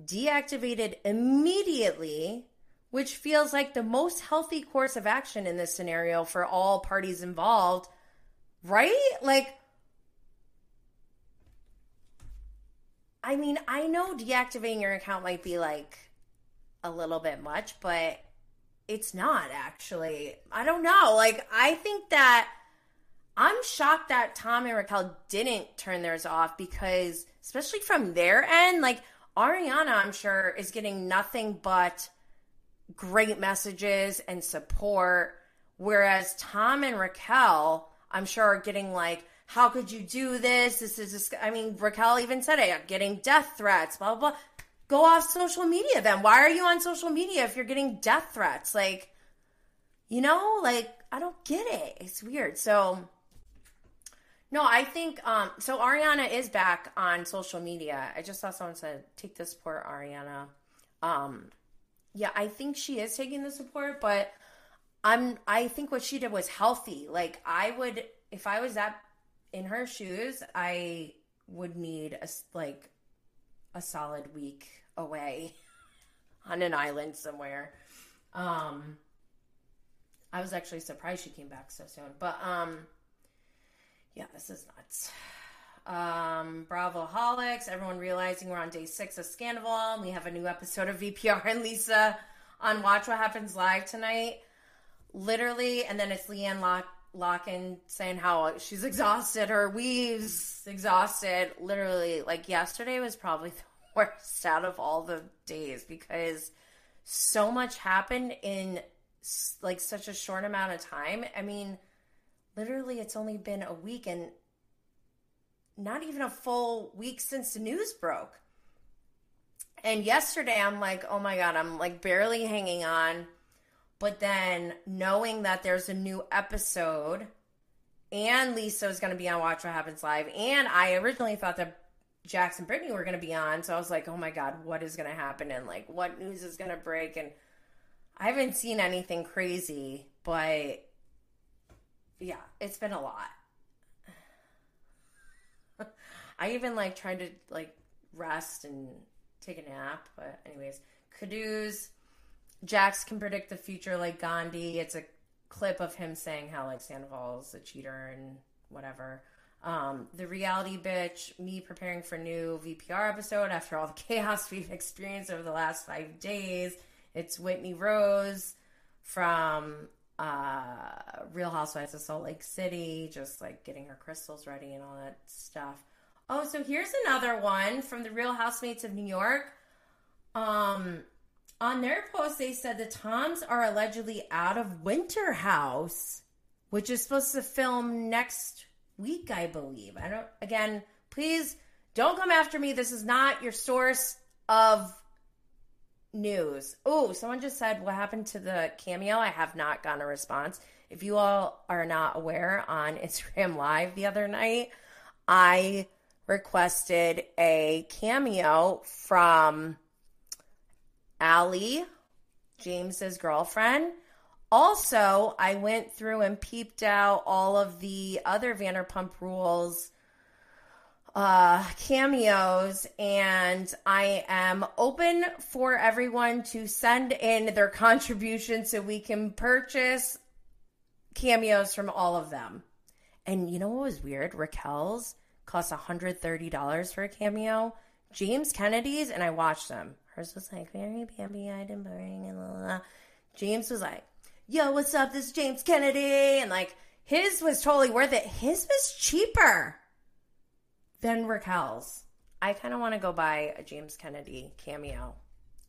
deactivated immediately, which feels like the most healthy course of action in this scenario for all parties involved, right? Like, I mean, I know deactivating your account might be like a little bit much, but it's not actually. I don't know. Like, I think that I'm shocked that Tom and Raquel didn't turn theirs off because, especially from their end, like Ariana, I'm sure, is getting nothing but great messages and support. Whereas Tom and Raquel, I'm sure, are getting like, how could you do this? This is, I mean, Raquel even said it, I'm getting death threats, blah, blah, blah. Go off social media then. Why are you on social media if you're getting death threats? Like, you know, like, I don't get it. It's weird. So, no, I think um so Ariana is back on social media. I just saw someone said take the support Ariana. Um yeah, I think she is taking the support, but I'm I think what she did was healthy. Like I would if I was that in her shoes, I would need a like a solid week away on an island somewhere. Um I was actually surprised she came back so soon. But um yeah, this is nuts. Um, Bravo Holics, everyone realizing we're on day six of Scandoval, and we have a new episode of VPR and Lisa on Watch What Happens Live tonight. Literally, and then it's LeeAnne Lock- Locken saying how she's exhausted, her weaves exhausted. Literally, like yesterday was probably the worst out of all the days because so much happened in like such a short amount of time. I mean, literally it's only been a week and not even a full week since the news broke. And yesterday I'm like, oh my God, I'm like barely hanging on. But then knowing that there's a new episode and Lisa is going to be on Watch What Happens Live, and I originally thought that Jax and Brittany were going to be on. So I was like, oh my God, what is going to happen? And like, what news is going to break? And I haven't seen anything crazy, but yeah, it's been a lot. I even like tried to like rest and take a nap, but anyways, Caduce, Jax can predict the future like Gandhi. It's a clip of him saying how like Sandoval's a cheater and whatever. Um, the reality bitch, me preparing for new VPR episode after all the chaos we've experienced over the last five days It's Whitney Rose from uh, Real Housewives of Salt Lake City, just like getting her crystals ready and all that stuff. Oh, so here's another one from the Real Housemates of New York. Um, on their post, they said the Toms are allegedly out of Winter House, which is supposed to film next week, I believe. I don't. Again, please don't come after me. This is not your source of news. Oh, someone just said what happened to the cameo. I have not gotten a response. If you all are not aware, on Instagram Live the other night, I requested a cameo from Allie, James's girlfriend. Also, I went through and peeped out all of the other Vanderpump Rules uh, cameos, and I am open for everyone to send in their contributions so we can purchase cameos from all of them. And you know what was weird? Raquel's cost $130 for a cameo. James Kennedy's, and I watched them. Hers was like very pampy eyed and boring and blah, blah. James was like, yo, what's up? This is James Kennedy. And like, his was totally worth it. His was cheaper than Raquel's. I kind of want to go buy a James Kennedy cameo.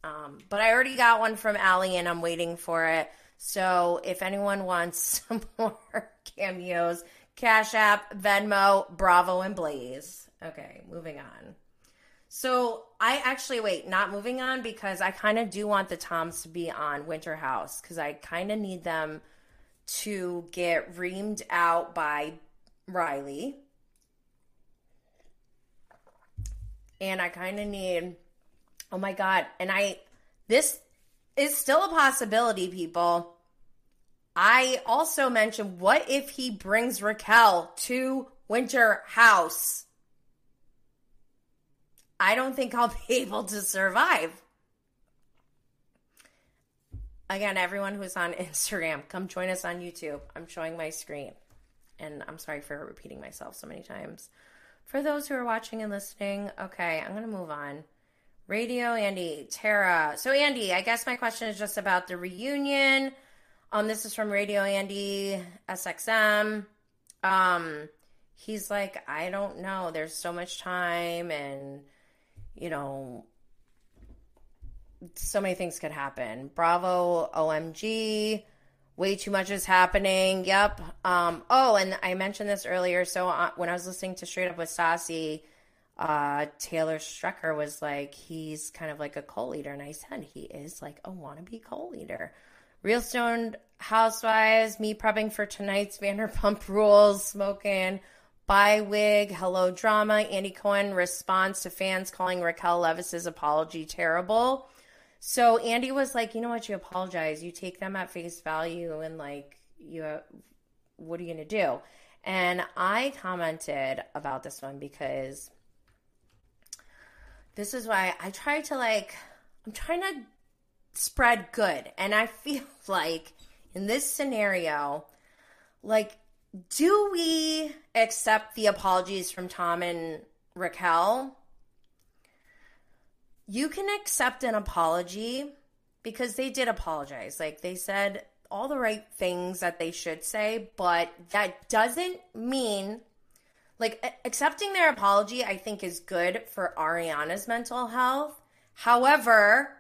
Um, but I already got one from Allie and I'm waiting for it. So if anyone wants some more cameos, Cash App, Venmo, Bravo, and Blaze. Okay, moving on. So I actually wait, not moving on because I kind of do want the Toms to be on Winter House because I kind of need them to get reamed out by Riley. And I kind of need, oh my God. And I, this is still a possibility, people. I also mentioned, what if he brings Raquel to Winter House? I don't think I'll be able to survive. Again, everyone who's on Instagram, come join us on YouTube. I'm showing my screen. And I'm sorry for repeating myself so many times. For those who are watching and listening, okay, I'm going to move on. Radio Andy, Tara. So, Andy, I guess my question is just about the reunion. Um, this is from Radio Andy SXM. Um, he's like, I don't know. There's so much time and you know, so many things could happen. Bravo, OMG, way too much is happening. Yep. Um, oh, and I mentioned this earlier. So uh, when I was listening to Straight Up with Stassi, uh, Taylor Strecker was like, he's kind of like a co leader. And I said, he is like a wannabe co leader. Real Stoned Housewives, me prepping for tonight's Vanderpump Rules, smoking by wig, hello drama. Andy Cohen responds to fans calling Raquel Leviss's apology terrible. So Andy was like, you know what? You apologize. You take them at face value, and like, you, what are you gonna do? And I commented about this one because this is why I try to like, I'm trying to spread good, and I feel like in this scenario, like do we accept the apologies from Tom and Raquel? You can accept an apology because they did apologize. Like they said all the right things that they should say, but that doesn't mean like accepting their apology I think is good for Ariana's mental health. However,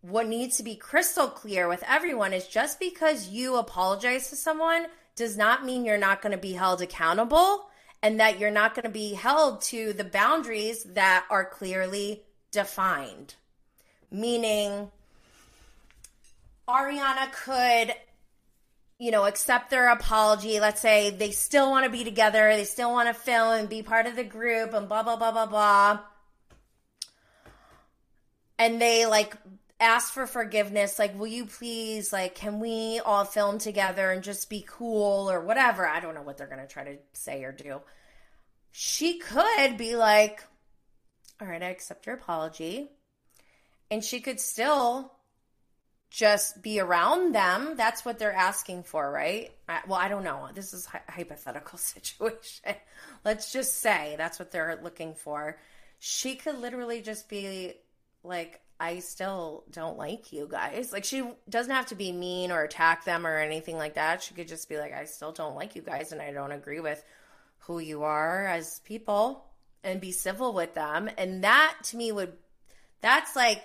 what needs to be crystal clear with everyone is just because you apologize to someone does not mean you're not going to be held accountable and that you're not going to be held to the boundaries that are clearly defined. Meaning, Ariana could, you know, accept their apology. Let's say they still want to be together, they still want to film and be part of the group and blah, blah, blah, blah, blah. And they like ask for forgiveness like will you please like can we all film together and just be cool or whatever i don't know what they're going to try to say or do she could be like all right i accept your apology. And she could still just be around them. That's what they're asking for right? I, well i don't know. This is a hypothetical situation. Let's just say that's what they're looking for. She could literally just be like I still don't like you guys. Like she doesn't have to be mean or attack them or anything like that. She could just be like, I still don't like you guys and I don't agree with who you are as people and be civil with them. And that to me would that's like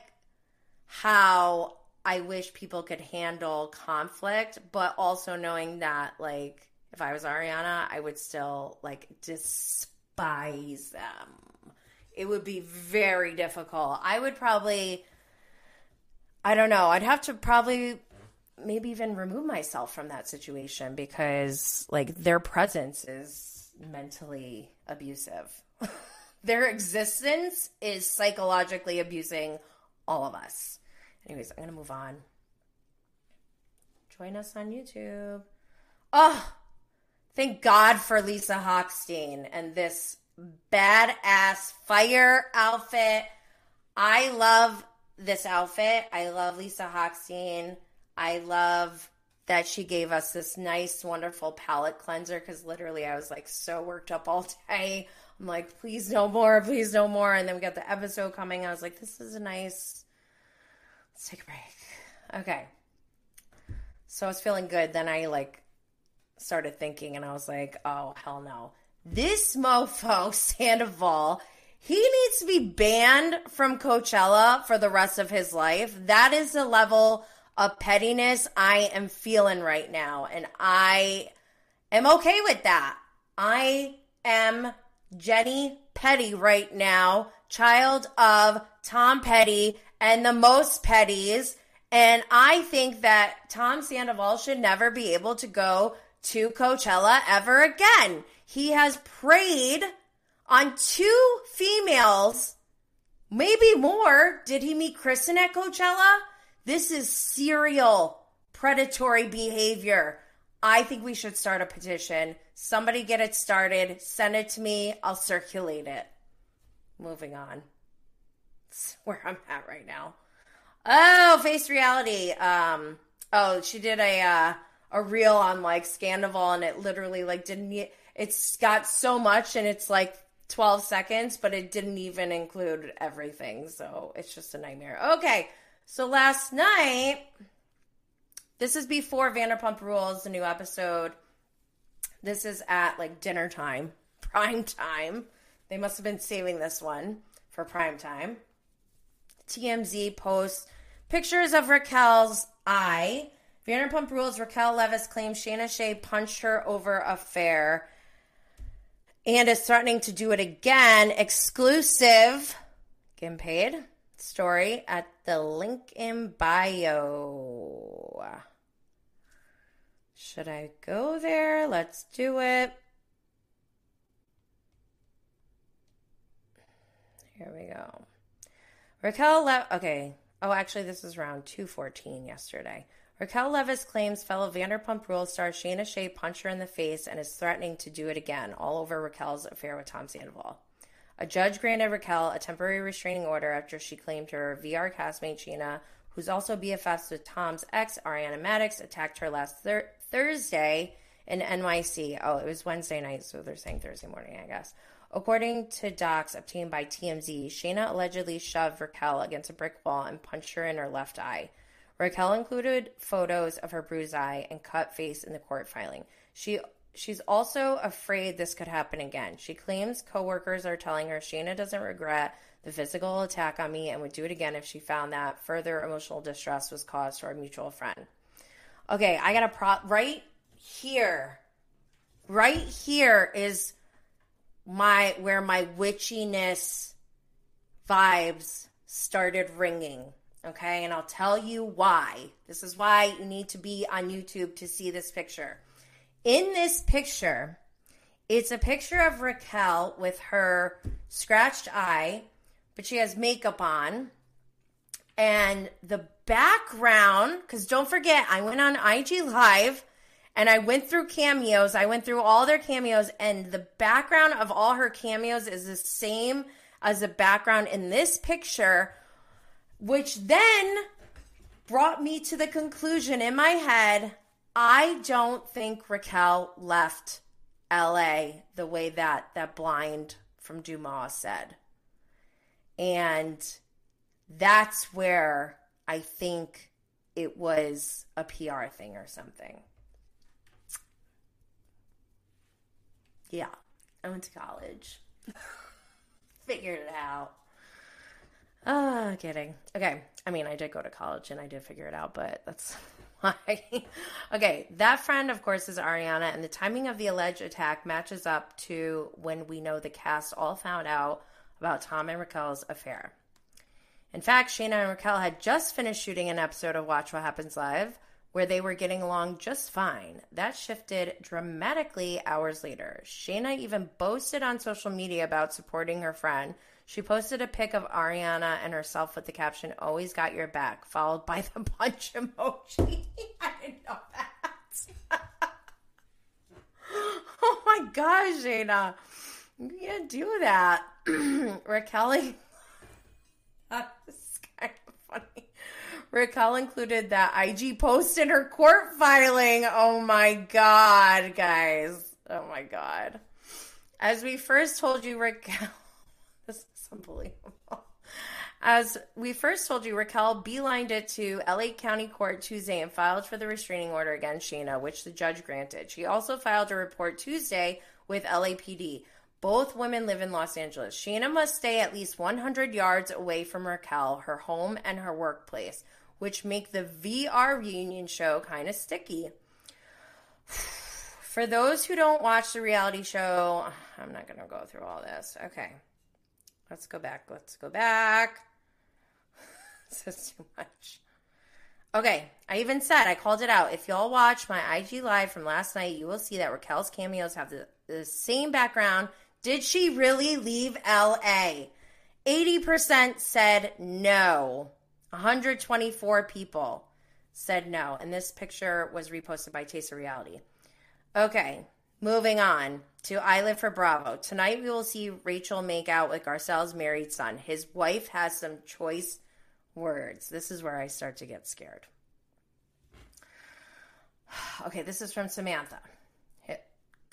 how I wish people could handle conflict, but also knowing that like if I was Ariana, I would still like despise them. It would be very difficult. I would probably I don't know. I'd have to probably maybe even remove myself from that situation because like their presence is mentally abusive. their existence is psychologically abusing all of us. Anyways, I'm going to move on. Join us on YouTube. Oh, thank God for Lisa Hochstein and this badass fire outfit. I love this outfit. I love Lisa Hochstein. I love that she gave us this nice, wonderful palette cleanser because literally I was like so worked up all day. I'm like, please no more, please no more. And then we got the episode coming. I was like, this is a nice. Let's take a break. Okay. So I was feeling good. Then I like started thinking and I was like, oh, hell no. This mofo, Sandoval, he needs to be banned from Coachella for the rest of his life. That is the level of pettiness I am feeling right now. And I am okay with that. I am Jenny Petty right now, child of Tom Petty and the most petties. And I think that Tom Sandoval should never be able to go to Coachella ever again. He has preyed on two females, maybe more. Did he meet Kristen at Coachella? This is serial predatory behavior. I think we should start a petition. Somebody get it started, send it to me, I'll circulate it. Moving on. That's where I'm at right now. Oh, face reality. Um oh, she did a uh a reel on like Scandoval and it literally like didn't it's got so much and it's like 12 seconds, but it didn't even include everything. So it's just a nightmare. Okay. So last night, this is before Vanderpump Rules, the new episode. This is at like dinner time, prime time. They must have been saving this one for prime time. TMZ posts pictures of Raquel's eye. Vanderpump Rules Raquel Leviss claims Scheana Shay punched her over affair and is threatening to do it again. Exclusive, getting paid story at the link in bio. Should I go there? Let's do it. Here we go. Raquel okay. Oh, actually, this is round 214 yesterday. Raquel Leviss claims fellow Vanderpump Rules star Scheana Shay punched her in the face and is threatening to do it again, all over Raquel's affair with Tom Sandoval. A judge granted Raquel a temporary restraining order after she claimed her VR castmate Scheana, who's also BFFs with Tom's ex Ariana Madix, attacked her last thir- Thursday in NYC. Oh, it was Wednesday night, so they're saying Thursday morning, I guess. According to docs obtained by TMZ, Scheana allegedly shoved Raquel against a brick wall and punched her in her left eye. Raquel included photos of her bruised eye and cut face in the court filing. She she's also afraid this could happen again. She claims coworkers are telling her Scheana doesn't regret the physical attack on me and would do it again if she found that further emotional distress was caused to our mutual friend. Okay, I got a prop right here. Right here is my where my witchiness vibes started ringing. Okay, and I'll tell you why. This is why you need to be on YouTube to see this picture. In this picture, it's a picture of Raquel with her scratched eye, but she has makeup on. And the background, because don't forget, I went on IG Live and I went through cameos. I went through all their cameos, and the background of all her cameos is the same as the background in this picture which then brought me to the conclusion in my head I don't think Raquel left LA the way that that blind from DeuxMoi said. And that's where I think it was a PR thing or something. Yeah, I went to college. Figured it out. Ah, uh, kidding. Okay. I mean, I did go to college and I did figure it out, but that's why. okay. That friend, of course, is Ariana, and the timing of the alleged attack matches up to when we know the cast all found out about Tom and Raquel's affair. In fact, Scheana and Raquel had just finished shooting an episode of Watch What Happens Live where they were getting along just fine. That shifted dramatically hours later. Scheana even boasted on social media about supporting her friend. She posted a pic of Ariana and herself with the caption, Always got your back, followed by the punch emoji. I didn't know that. oh my gosh, Scheana. You can't do that. Raquel Raquel included that IG post in her court filing. Oh my God, guys. Oh my God. As we first told you, Raquel, this is unbelievable. As we first told you, Raquel beelined it to LA County Court Tuesday and filed for the restraining order against Scheana, which the judge granted. She also filed a report Tuesday with LAPD. Both women live in Los Angeles. Scheana must stay at least 100 yards away from Raquel, her home, and her workplace which make the VR reunion show kind of sticky. For those who don't watch the reality show, I'm not going to go through all this. Okay. Let's go back. Let's go back. this is too much. Okay, I even said, I called it out. If y'all watch my IG live from last night, you will see that Raquel's cameos have the, the same background. Did she really leave LA? 80% said no. 124 people said no. And this picture was reposted by Taste of Reality. Okay, moving on to I Live for Bravo. Tonight we will see Rachel make out with Garcelle's married son. His wife has some choice words. This is where I start to get scared. Okay, this is from Samantha.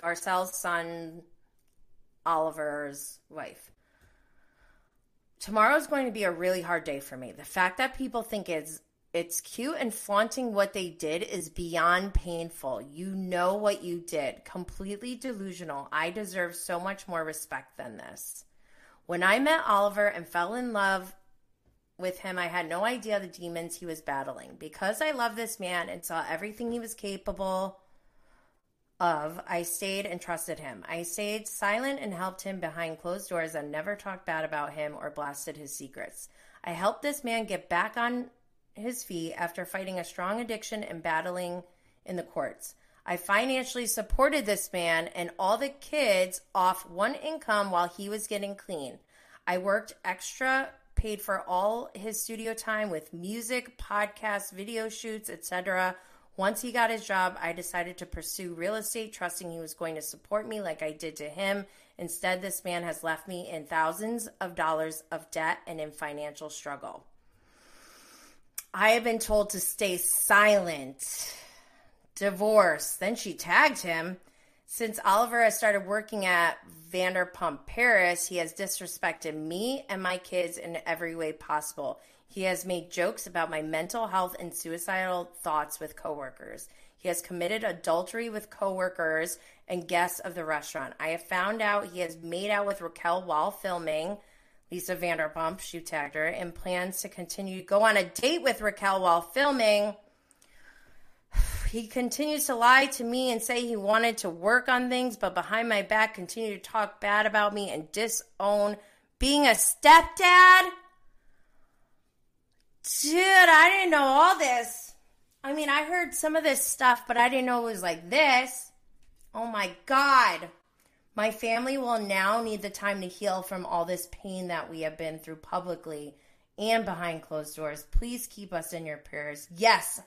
Garcelle's son, Oliver's wife Tomorrow is going to be a really hard day for me. The fact that people think it's it's cute and flaunting what they did is beyond painful. You know what you did. Completely delusional. I deserve so much more respect than this. When I met Oliver and fell in love with him, I had no idea the demons he was battling. Because I love this man and saw everything he was capable of, I stayed and trusted him. I stayed silent and helped him behind closed doors and never talked bad about him or blasted his secrets. I helped this man get back on his feet after fighting a strong addiction and battling in the courts. I financially supported this man and all the kids off one income while he was getting clean. I worked extra, paid for all his studio time with music, podcasts, video shoots, etc once he got his job, I decided to pursue real estate, trusting he was going to support me like I did to him. Instead, this man has left me in thousands of dollars of debt and in financial struggle. I have been told to stay silent. Divorce. Then she tagged him. Since Oliver has started working at Vanderpump Paris, he has disrespected me and my kids in every way possible. He has made jokes about my mental health and suicidal thoughts with coworkers. He has committed adultery with coworkers and guests of the restaurant. I have found out he has made out with Raquel while filming. Lisa Vanderpump, she tagged her, and plans to continue to go on a date with Raquel while filming. He continues to lie to me and say he wanted to work on things, but behind my back continue to talk bad about me and disown being a stepdad. Dude, I didn't know all this. I mean, I heard some of this stuff, but I didn't know it was like this. Oh my God. My family will now need the time to heal from all this pain that we have been through publicly and behind closed doors. Please keep us in your prayers. Yes,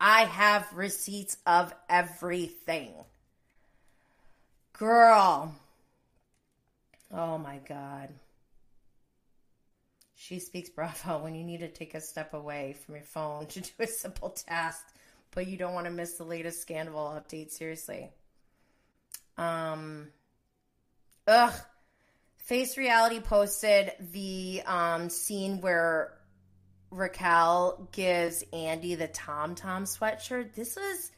I have receipts of everything. Girl. Oh my God. She speaks bravo when you need to take a step away from your phone to do a simple task, but you don't want to miss the latest scandal update. Seriously. Um, ugh. Face Reality posted the um, scene where Raquel gives Andy the Tom Tom sweatshirt. This was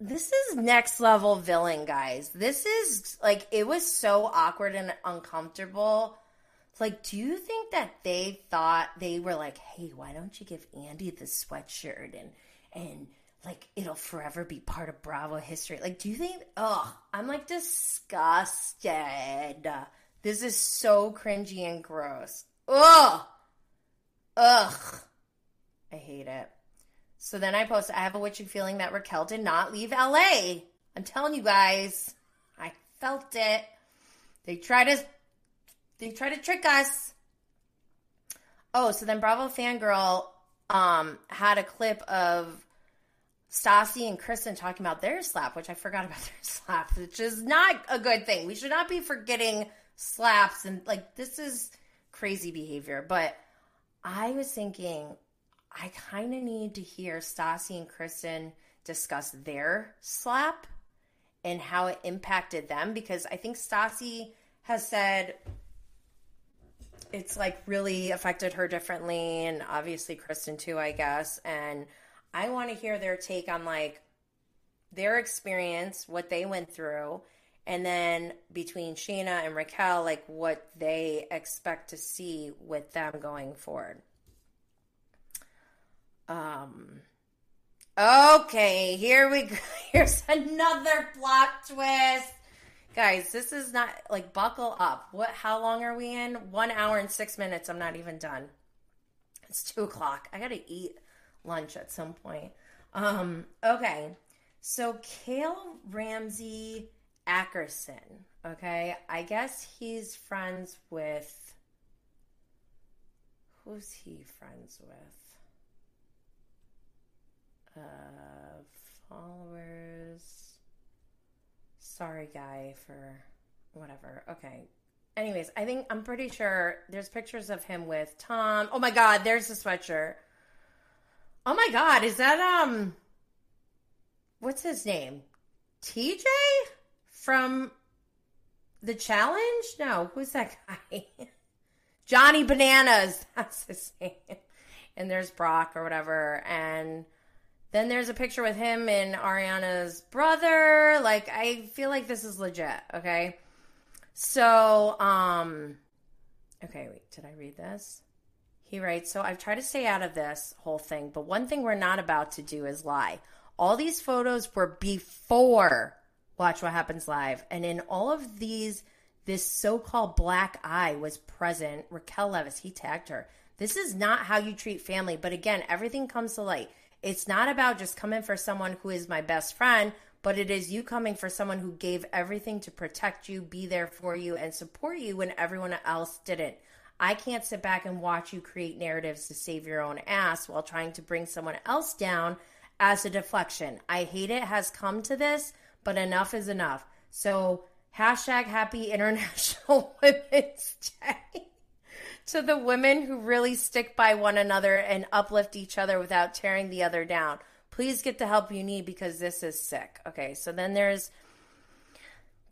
this is next level villain, guys. This is like it was so awkward and uncomfortable. Like, do you think that they thought they were like, "Hey, why don't you give Andy the sweatshirt and and like it'll forever be part of Bravo history?" Like, do you think? Oh, I'm like disgusted. This is so cringy and gross. Ugh, ugh, I hate it. So then I posted, I have a witchy feeling that Raquel did not leave LA. I'm telling you guys, I felt it. They try to they try to trick us. Oh, so then Bravo fangirl um had a clip of Stassi and Kristen talking about their slap, which I forgot about their slap, which is not a good thing. We should not be forgetting slaps and like this is crazy behavior. But I was thinking, I kind of need to hear Stassi and Kristen discuss their slap and how it impacted them because I think Stassi has said it's like really affected her differently and obviously Kristen too, I guess. And I want to hear their take on like their experience, what they went through, and then between Scheana and Raquel, like what they expect to see with them going forward. Um. Okay, here we go. Here's another plot twist. Guys, this is not like buckle up. What how long are we in? One hour and six minutes. I'm not even done. It's two o'clock. I gotta eat lunch at some point. Um, okay. So Kale Ramsey Ackerson. Okay. I guess he's friends with who's he friends with? uh, followers. Sorry, guy, for whatever. Okay. Anyways, I think I'm pretty sure there's pictures of him with Tom. Oh my God, there's the sweatshirt. Oh my God, is that um, what's his name? TJ from the challenge? No, who's that guy? Johnny Bananas. That's his name. And there's Brock or whatever. And then there's a picture with him and Ariana's brother. Like, I feel like this is legit, okay? So, um, okay, wait, did I read this? He writes, So I've tried to stay out of this whole thing, but one thing we're not about to do is lie. All these photos were before Watch What Happens Live. And in all of these, this so called black eye was present. Raquel Leviss, he tagged her. This is not how you treat family. But again, everything comes to light. It's not about just coming for someone who is my best friend, but it is you coming for someone who gave everything to protect you, be there for you, and support you when everyone else didn't. I can't sit back and watch you create narratives to save your own ass while trying to bring someone else down as a deflection. I hate it has come to this, but enough is enough. So, hashtag happy International Women's Day to the women who really stick by one another and uplift each other without tearing the other down. Please get the help you need because this is sick. Okay, so then there's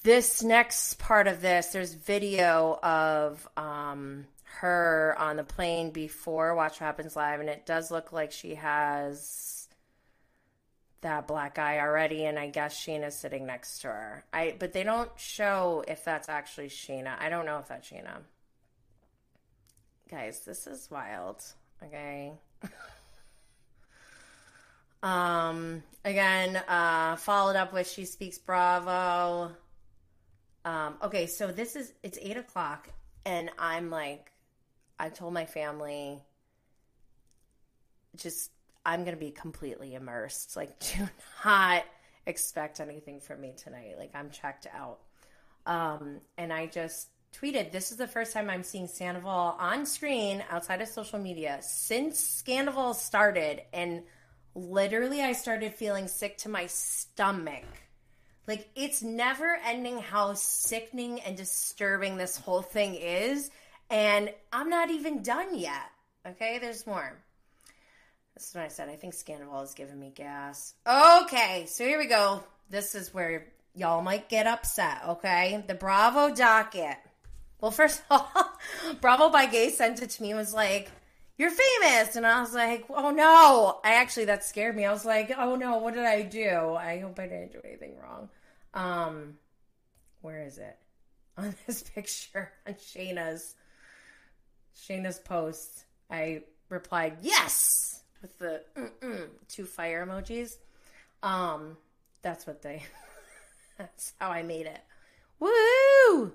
this next part of this. There's video of um, her on the plane before Watch What Happens Live, and it does look like she has that black eye already, and I guess Scheana's sitting next to her. I but they don't show if that's actually Scheana. I don't know if that's Scheana guys, this is wild. Okay. um, again, uh, followed up with She Speaks Bravo. Um, okay, so this is it's eight o'clock, and I'm like, I told my family, just I'm gonna be completely immersed. Like, do not expect anything from me tonight. Like, I'm checked out. Um, and I just tweeted, This is the first time I'm seeing Sandoval on screen outside of social media since Scandoval started. And literally, I started feeling sick to my stomach. Like, it's never ending how sickening and disturbing this whole thing is. And I'm not even done yet. Okay, there's more. This is what I said. I think Scandoval is giving me gas. Okay, so here we go. This is where y'all might get upset, okay? The Bravo docket. Well, first of all, Bravo by Gay sent it to me and was like, you're famous. And I was like, oh no. I actually, that scared me. I was like, oh no, what did I do? I hope I didn't do anything wrong. Um, where is it? On this picture on Scheana's, Scheana's post, I replied, yes, with the two fire emojis. Um, that's what they, that's how I made it. Woo!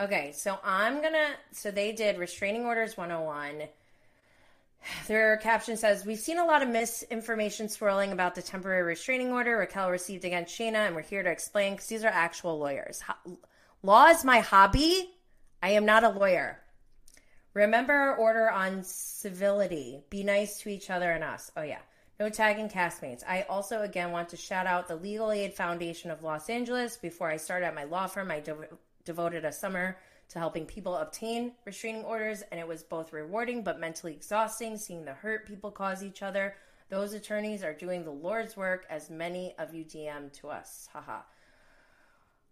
Okay, so I'm gonna, so they did restraining orders 101 their caption says, We've seen a lot of misinformation swirling about the temporary restraining order Raquel received against Scheana, and we're here to explain because these are actual lawyers. Ho- law is my hobby. I am not a lawyer. Remember our order on civility. Be nice to each other and us. Oh, yeah. No tagging castmates. I also, again, want to shout out the Legal Aid Foundation of Los Angeles. Before I started at my law firm, I de- devoted a summer to helping people obtain restraining orders, and it was both rewarding but mentally exhausting seeing the hurt people cause each other. Those attorneys are doing the Lord's work, as many of you DM to us. Haha.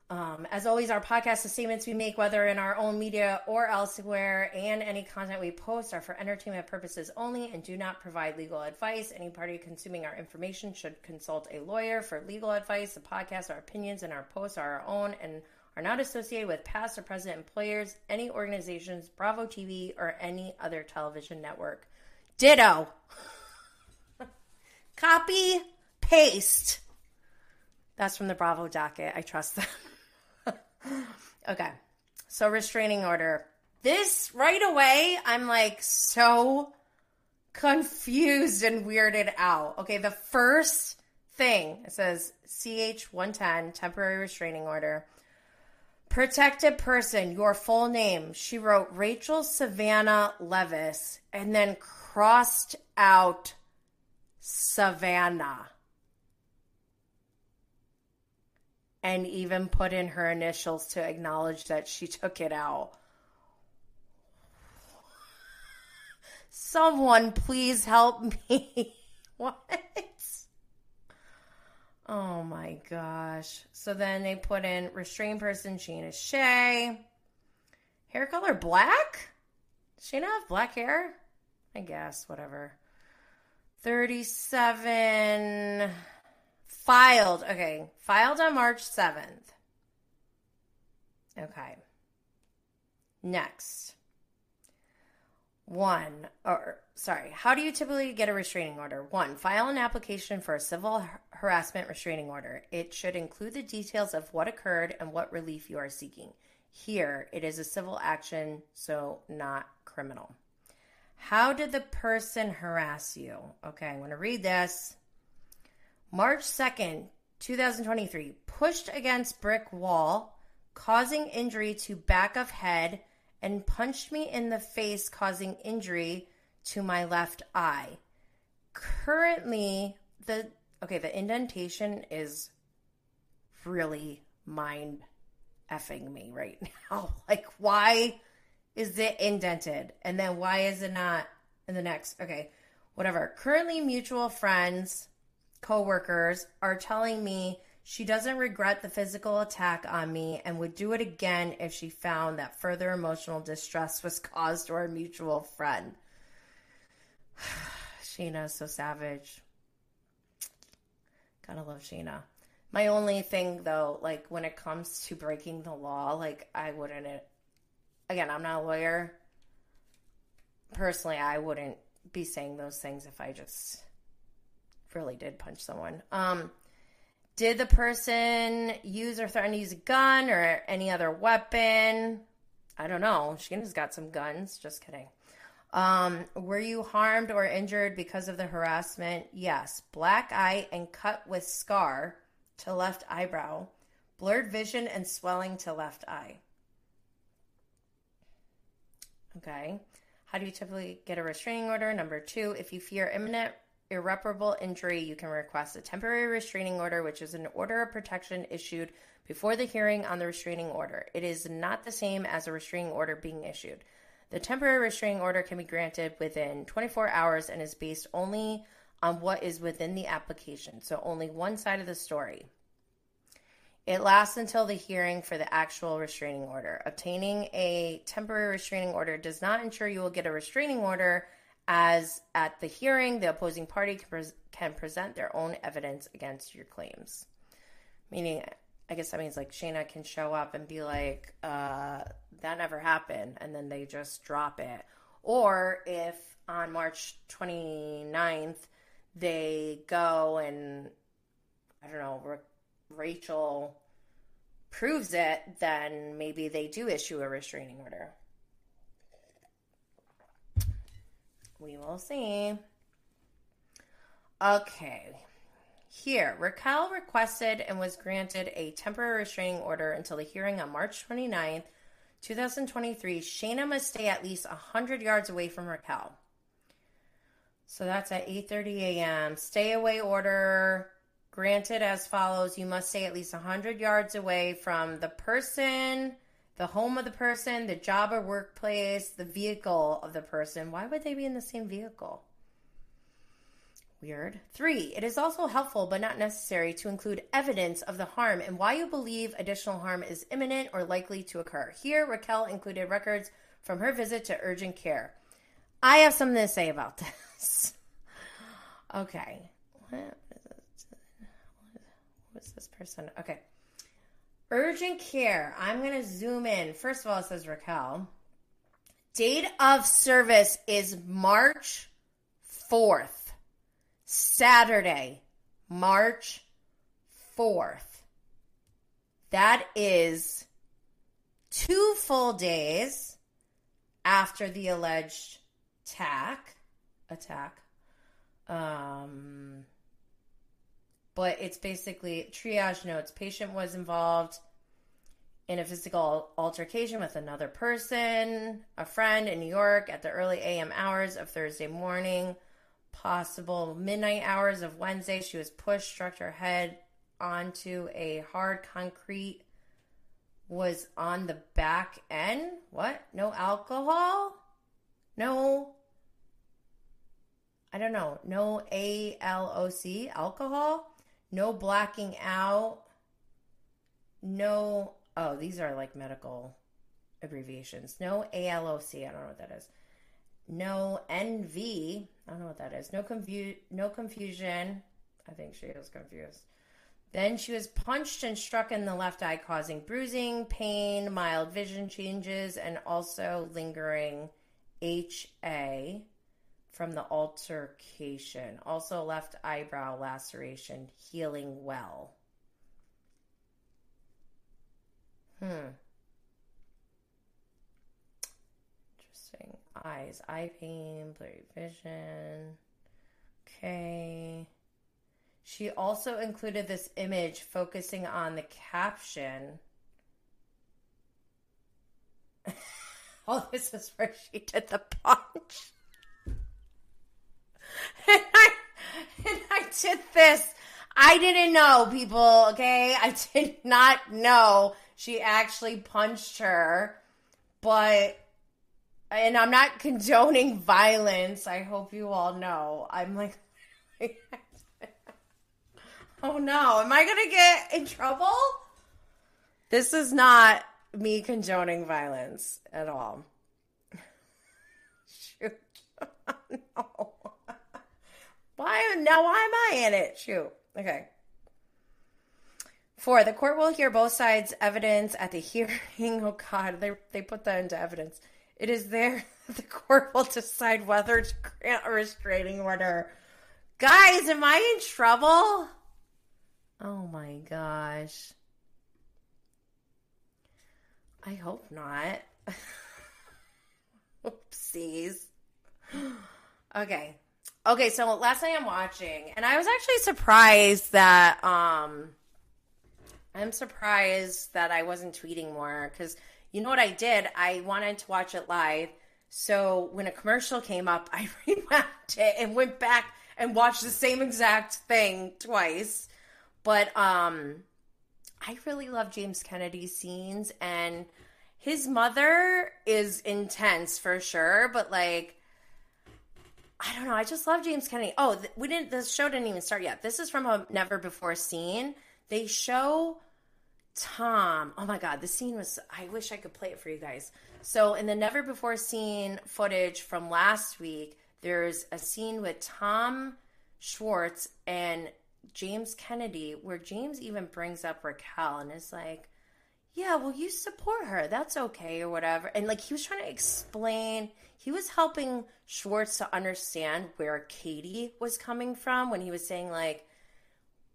Um, as always, our podcast, the statements we make, whether in our own media or elsewhere, and any content we post are for entertainment purposes only and do not provide legal advice. Any party consuming our information should consult a lawyer for legal advice. The podcast, our opinions, and our posts are our own and are not associated with past or present employers, any organizations, Bravo TV, or any other television network. Ditto. Copy, paste. That's from the Bravo docket. I trust them. okay. So, restraining order. This right away, I'm like so confused and weirded out. Okay, the first thing it says CH 110, temporary restraining order. Protected person, your full name. She wrote Rachel Savannah Leviss and then crossed out Savannah. And even put in her initials to acknowledge that she took it out. Someone please help me. what? Oh my gosh. So then they put in restrained person Scheana Shay. Hair color black? Scheana have black hair? I guess, whatever. 37 filed. Okay. Filed on March 7th. Okay. Next. One, or sorry, how do you typically get a restraining order? One, file an application for a civil harassment restraining order. It should include the details of what occurred and what relief you are seeking. Here, it is a civil action, so not criminal. How did the person harass you? Okay, I'm going to read this. March 2nd, 2023, pushed against brick wall, causing injury to back of head and punched me in the face, causing injury to my left eye. Currently, the okay, the indentation is really mind effing me right now. Like, why is it indented? And then why is it not in the next? Okay, whatever. Currently, mutual friends, coworkers are telling me she doesn't regret the physical attack on me and would do it again if she found that further emotional distress was caused to our mutual friend. Scheana is so savage. Gotta love Scheana. My only thing though, like when it comes to breaking the law, like I wouldn't again, I'm not a lawyer. Personally, I wouldn't be saying those things if I just really did punch someone. Um did the person use or threaten to use a gun or any other weapon? I don't know. Scheana's got some guns. Just kidding. Um, were you harmed or injured because of the harassment? Yes. Black eye and cut with scar to left eyebrow. Blurred vision and swelling to left eye. Okay. How do you typically get a restraining order? Number two, if you fear imminent irreparable injury, you can request a temporary restraining order, which is an order of protection issued before the hearing on the restraining order. It is not the same as a restraining order being issued. The temporary restraining order can be granted within 24 hours and is based only on what is within the application, so only one side of the story. It lasts until the hearing for the actual restraining order. Obtaining a temporary restraining order does not ensure you will get a restraining order as at the hearing, the opposing party can, can present their own evidence against your claims. Meaning, I guess that means like Scheana can show up and be like, uh, that never happened, and then they just drop it. Or if on March 29th, they go and, I don't know, Rachel proves it, then maybe they do issue a restraining order. We will see. Okay. Here, Raquel requested and was granted a temporary restraining order until the hearing on March 29th, 2023. Scheana must stay at least 100 yards away from Raquel. So that's at 8:30 a.m. Stay away order granted as follows: You must stay at least 100 yards away from the person the home of the person, the job or workplace, the vehicle of the person. Why would they be in the same vehicle? Weird. Three, it is also helpful but not necessary to include evidence of the harm and why you believe additional harm is imminent or likely to occur. Here, Raquel included records from her visit to urgent care. I have something to say about this. okay. What was this person? Okay. Urgent care. I'm going to zoom in. First of all, it says Raquel. Date of service is March 4th, Saturday, March 4th. That is two full days after the alleged attack. Attack. Um, but it's basically triage notes. Patient was involved in a physical altercation with another person, a friend in New York at the early AM hours of Thursday morning, possible midnight hours of Wednesday. She was pushed, struck her head onto a hard concrete, was on the back end. What? No alcohol? No. I don't know. No ALOC, alcohol? No blacking out, no, oh, these are like medical abbreviations. No ALOC, I don't know what that is. No NV, I don't know what that is. No confu- no confusion. I think she was confused. Then she was punched and struck in the left eye, causing bruising, pain, mild vision changes, and also lingering HA from the altercation. Also, left eyebrow laceration healing well. Hmm. Interesting. Eyes, eye pain, blurry vision. Okay. She also included this image focusing on the caption. oh, this is where she did the punch. and I, and I did this. I didn't know, people, okay? I did not know she actually punched her. But, and I'm not condoning violence. I hope you all know. I'm like, oh no, am I going to get in trouble? This is not me condoning violence at all. Shoot. no. Why now? Why am I in it? Shoot. Okay. Four, the court will hear both sides' evidence at the hearing. Oh God, they they put that into evidence. It is there the court will decide whether to grant a restraining order. Guys, am I in trouble? Oh my gosh. I hope not. Oopsies. Okay. Okay, so last night I'm watching, and I was actually surprised that um, I'm surprised that I wasn't tweeting more because you know what I did? I wanted to watch it live. So when a commercial came up, I rewound it and went back and watched the same exact thing twice. But um, I really love James Kennedy's scenes, and his mother is intense for sure. But like I don't know. I just love James Kennedy. Oh, we didn't. The show didn't even start yet. This is from a never before scene. They show Tom. Oh my god, the scene was. I wish I could play it for you guys. So in the never before seen footage from last week, there's a scene with Tom Schwartz and James Kennedy where James even brings up Raquel and is like, yeah, well, you support her. That's okay or whatever. And like he was trying to explain, he was helping Schwartz to understand where Katie was coming from when he was saying, like,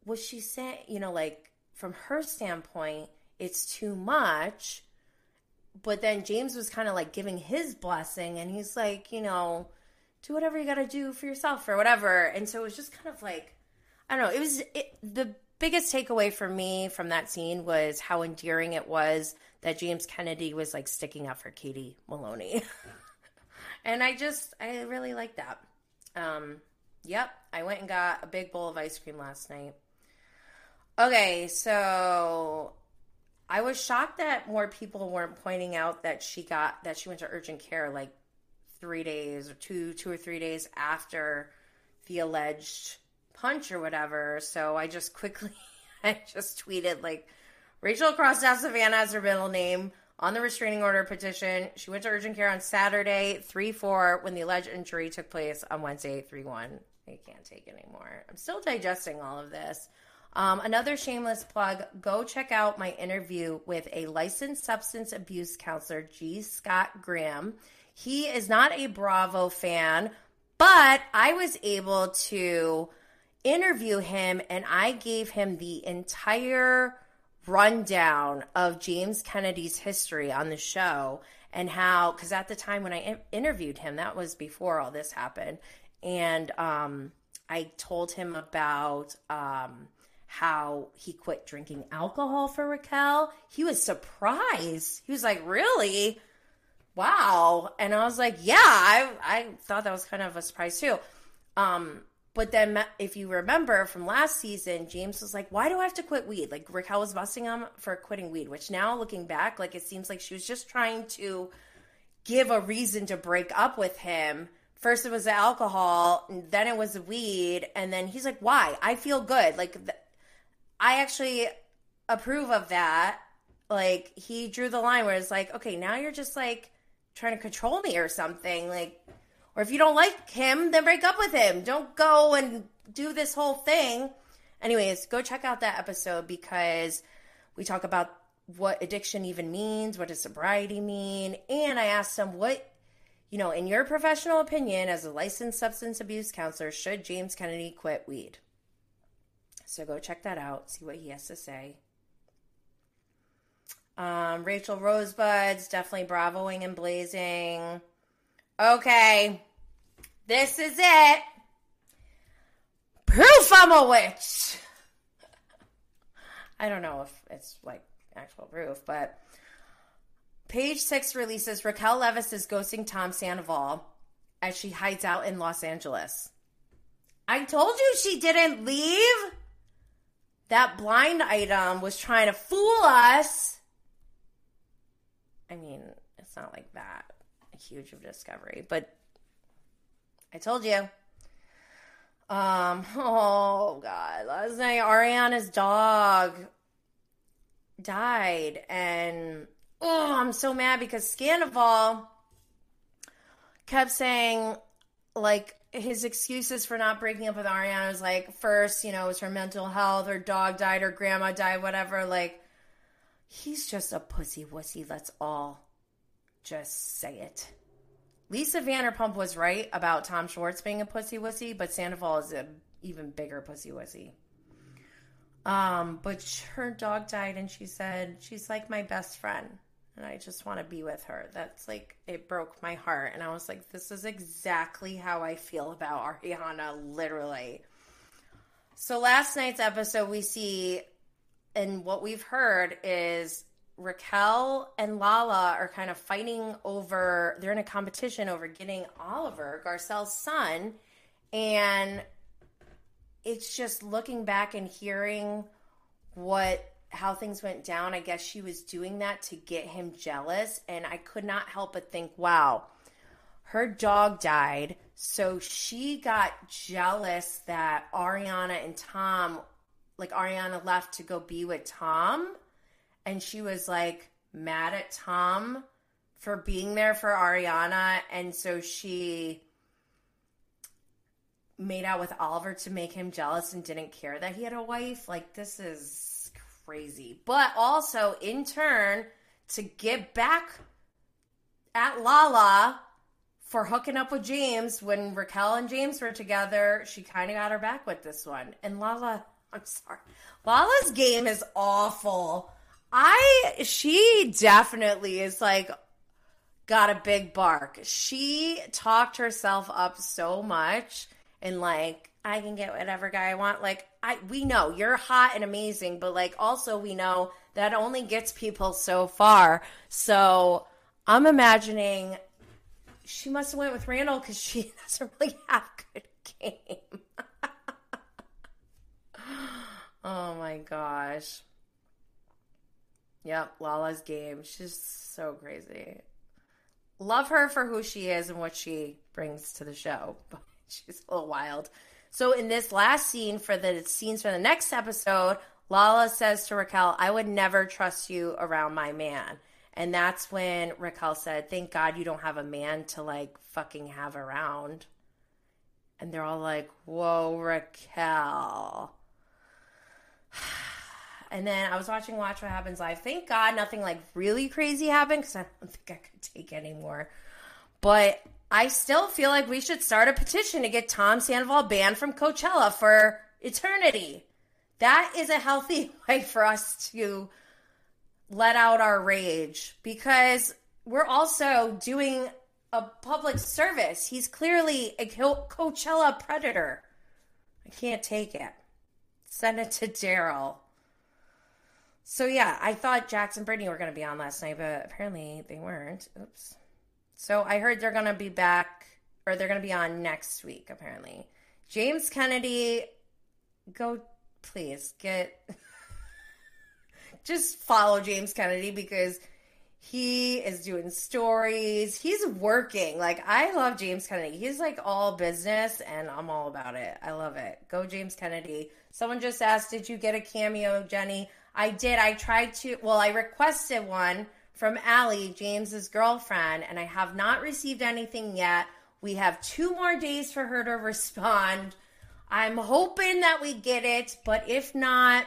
was she saying, you know, like from her standpoint, it's too much. But then James was kind of like giving his blessing and he's like, you know, do whatever you got to do for yourself or whatever. And so it was just kind of like, I don't know. It was it, the biggest takeaway for me from that scene was how endearing it was that James Kennedy was like sticking up for Katie Maloney. and I just, I really like that. Um, yep, I went and got a big bowl of ice cream last night. Okay, so I was shocked that more people weren't pointing out that she got that she went to urgent care like three days or two two or three days after the alleged punch or whatever. So I just quickly I just tweeted like Rachel crossed out Savannah as her middle name on the restraining order petition. She went to urgent care on Saturday, 3 4, when the alleged injury took place on Wednesday, 3 1. I can't take anymore. I'm still digesting all of this. Um, another shameless plug go check out my interview with a licensed substance abuse counselor, G. Scott Graham. He is not a Bravo fan, but I was able to interview him and I gave him the entire rundown of James Kennedy's history on the show and how, because at the time when I interviewed him, that was before all this happened. And um, I told him about. Um, how he quit drinking alcohol for Raquel. He was surprised. He was like, "Really? Wow!" And I was like, "Yeah, I I thought that was kind of a surprise too." Um, but then, if you remember from last season, James was like, "Why do I have to quit weed?" Like Raquel was busting him for quitting weed, which now looking back, like it seems like she was just trying to give a reason to break up with him. First it was the alcohol, then it was the weed, and then he's like, "Why? I feel good." Like th- I actually approve of that. Like he drew the line where it's like, okay, now you're just like trying to control me or something. Like, or if you don't like him, then break up with him. Don't go and do this whole thing. Anyways, go check out that episode because we talk about what addiction even means, what does sobriety mean, and I asked him what you know, in your professional opinion as a licensed substance abuse counselor, should James Kennedy quit weed? So go check that out, see what he has to say. Um, Rachel Rosebud's definitely bravoing and blazing. Okay, this is it. Proof I'm a witch. I don't know if it's like actual proof, but page six releases Raquel Leviss is ghosting Tom Sandoval as she hides out in Los Angeles. I told you she didn't leave that blind item was trying to fool us. I mean, it's not like that huge of discovery, but I told you. Um, oh god, last night Ariana's dog died and oh, I'm so mad because Scandoval kept saying like his excuses for not breaking up with Ariana was like, first, you know, it was her mental health, her dog died, her grandma died, whatever. Like, he's just a pussy wussy. Let's all just say it. Lisa Vanderpump was right about Tom Schwartz being a pussy wussy, but Sandoval is an even bigger pussy wussy. Um, but her dog died, and she said she's like my best friend and I just want to be with her. That's like it broke my heart and I was like this is exactly how I feel about Ariana literally. So last night's episode we see and what we've heard is Raquel and Lala are kind of fighting over they're in a competition over getting Oliver, Garcelle's son, and it's just looking back and hearing what how things went down, I guess she was doing that to get him jealous. And I could not help but think, wow, her dog died. So she got jealous that Ariana and Tom, like Ariana left to go be with Tom. And she was like mad at Tom for being there for Ariana. And so she made out with Oliver to make him jealous and didn't care that he had a wife. Like, this is crazy. But also, in turn, to get back at Lala for hooking up with James when Raquel and James were together, she kind of got her back with this one. And Lala, I'm sorry. Lala's game is awful. I, she definitely is like, got a big bark. She talked herself up so much and like I can get whatever guy I want. Like I we know you're hot and amazing, but like also we know that only gets people so far. So I'm imagining she must have went with Randall because she doesn't really have good game. oh my gosh. Yep, Lala's game. She's so crazy. Love her for who she is and what she brings to the show. She's a little wild. So in this last scene for the scenes for the next episode, Lala says to Raquel, I would never trust you around my man. And that's when Raquel said, Thank God you don't have a man to like fucking have around. And they're all like, Whoa, Raquel. And then I was watching Watch What Happens Live. Thank God nothing like really crazy happened because I don't think I could take anymore. But I still feel like we should start a petition to get Tom Sandoval banned from Coachella for eternity. That is a healthy way for us to let out our rage because we're also doing a public service. He's clearly a Coachella predator. I can't take it. Send it to Daryl. So yeah, I thought Jax and Brittany were going to be on last night, but apparently they weren't. Oops. So I heard they're going to be back, or they're going to be on next week. Apparently, James Kennedy, go please get. just follow James Kennedy because he is doing stories. He's working. Like I love James Kennedy. He's like all business and I'm all about it. I love it. Go James Kennedy. Someone just asked, "Did you get a cameo, Jenny?" I did. I tried to, well, I requested one from Allie, James's girlfriend, and I have not received anything yet. We have two more days for her to respond. I'm hoping that we get it, but if not,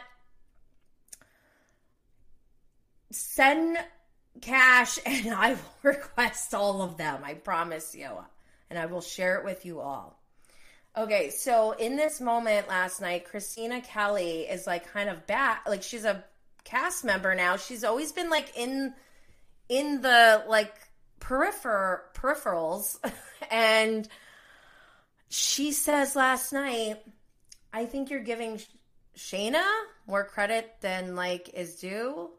send cash and I will request all of them. I promise you. And I will share it with you all. Okay, so in this moment last night, Kristina Kelly is like kind of back, like she's a cast member now. She's always been like in in the like peripher peripherals, and she says last night, "I think you're giving Scheana more credit than like is due."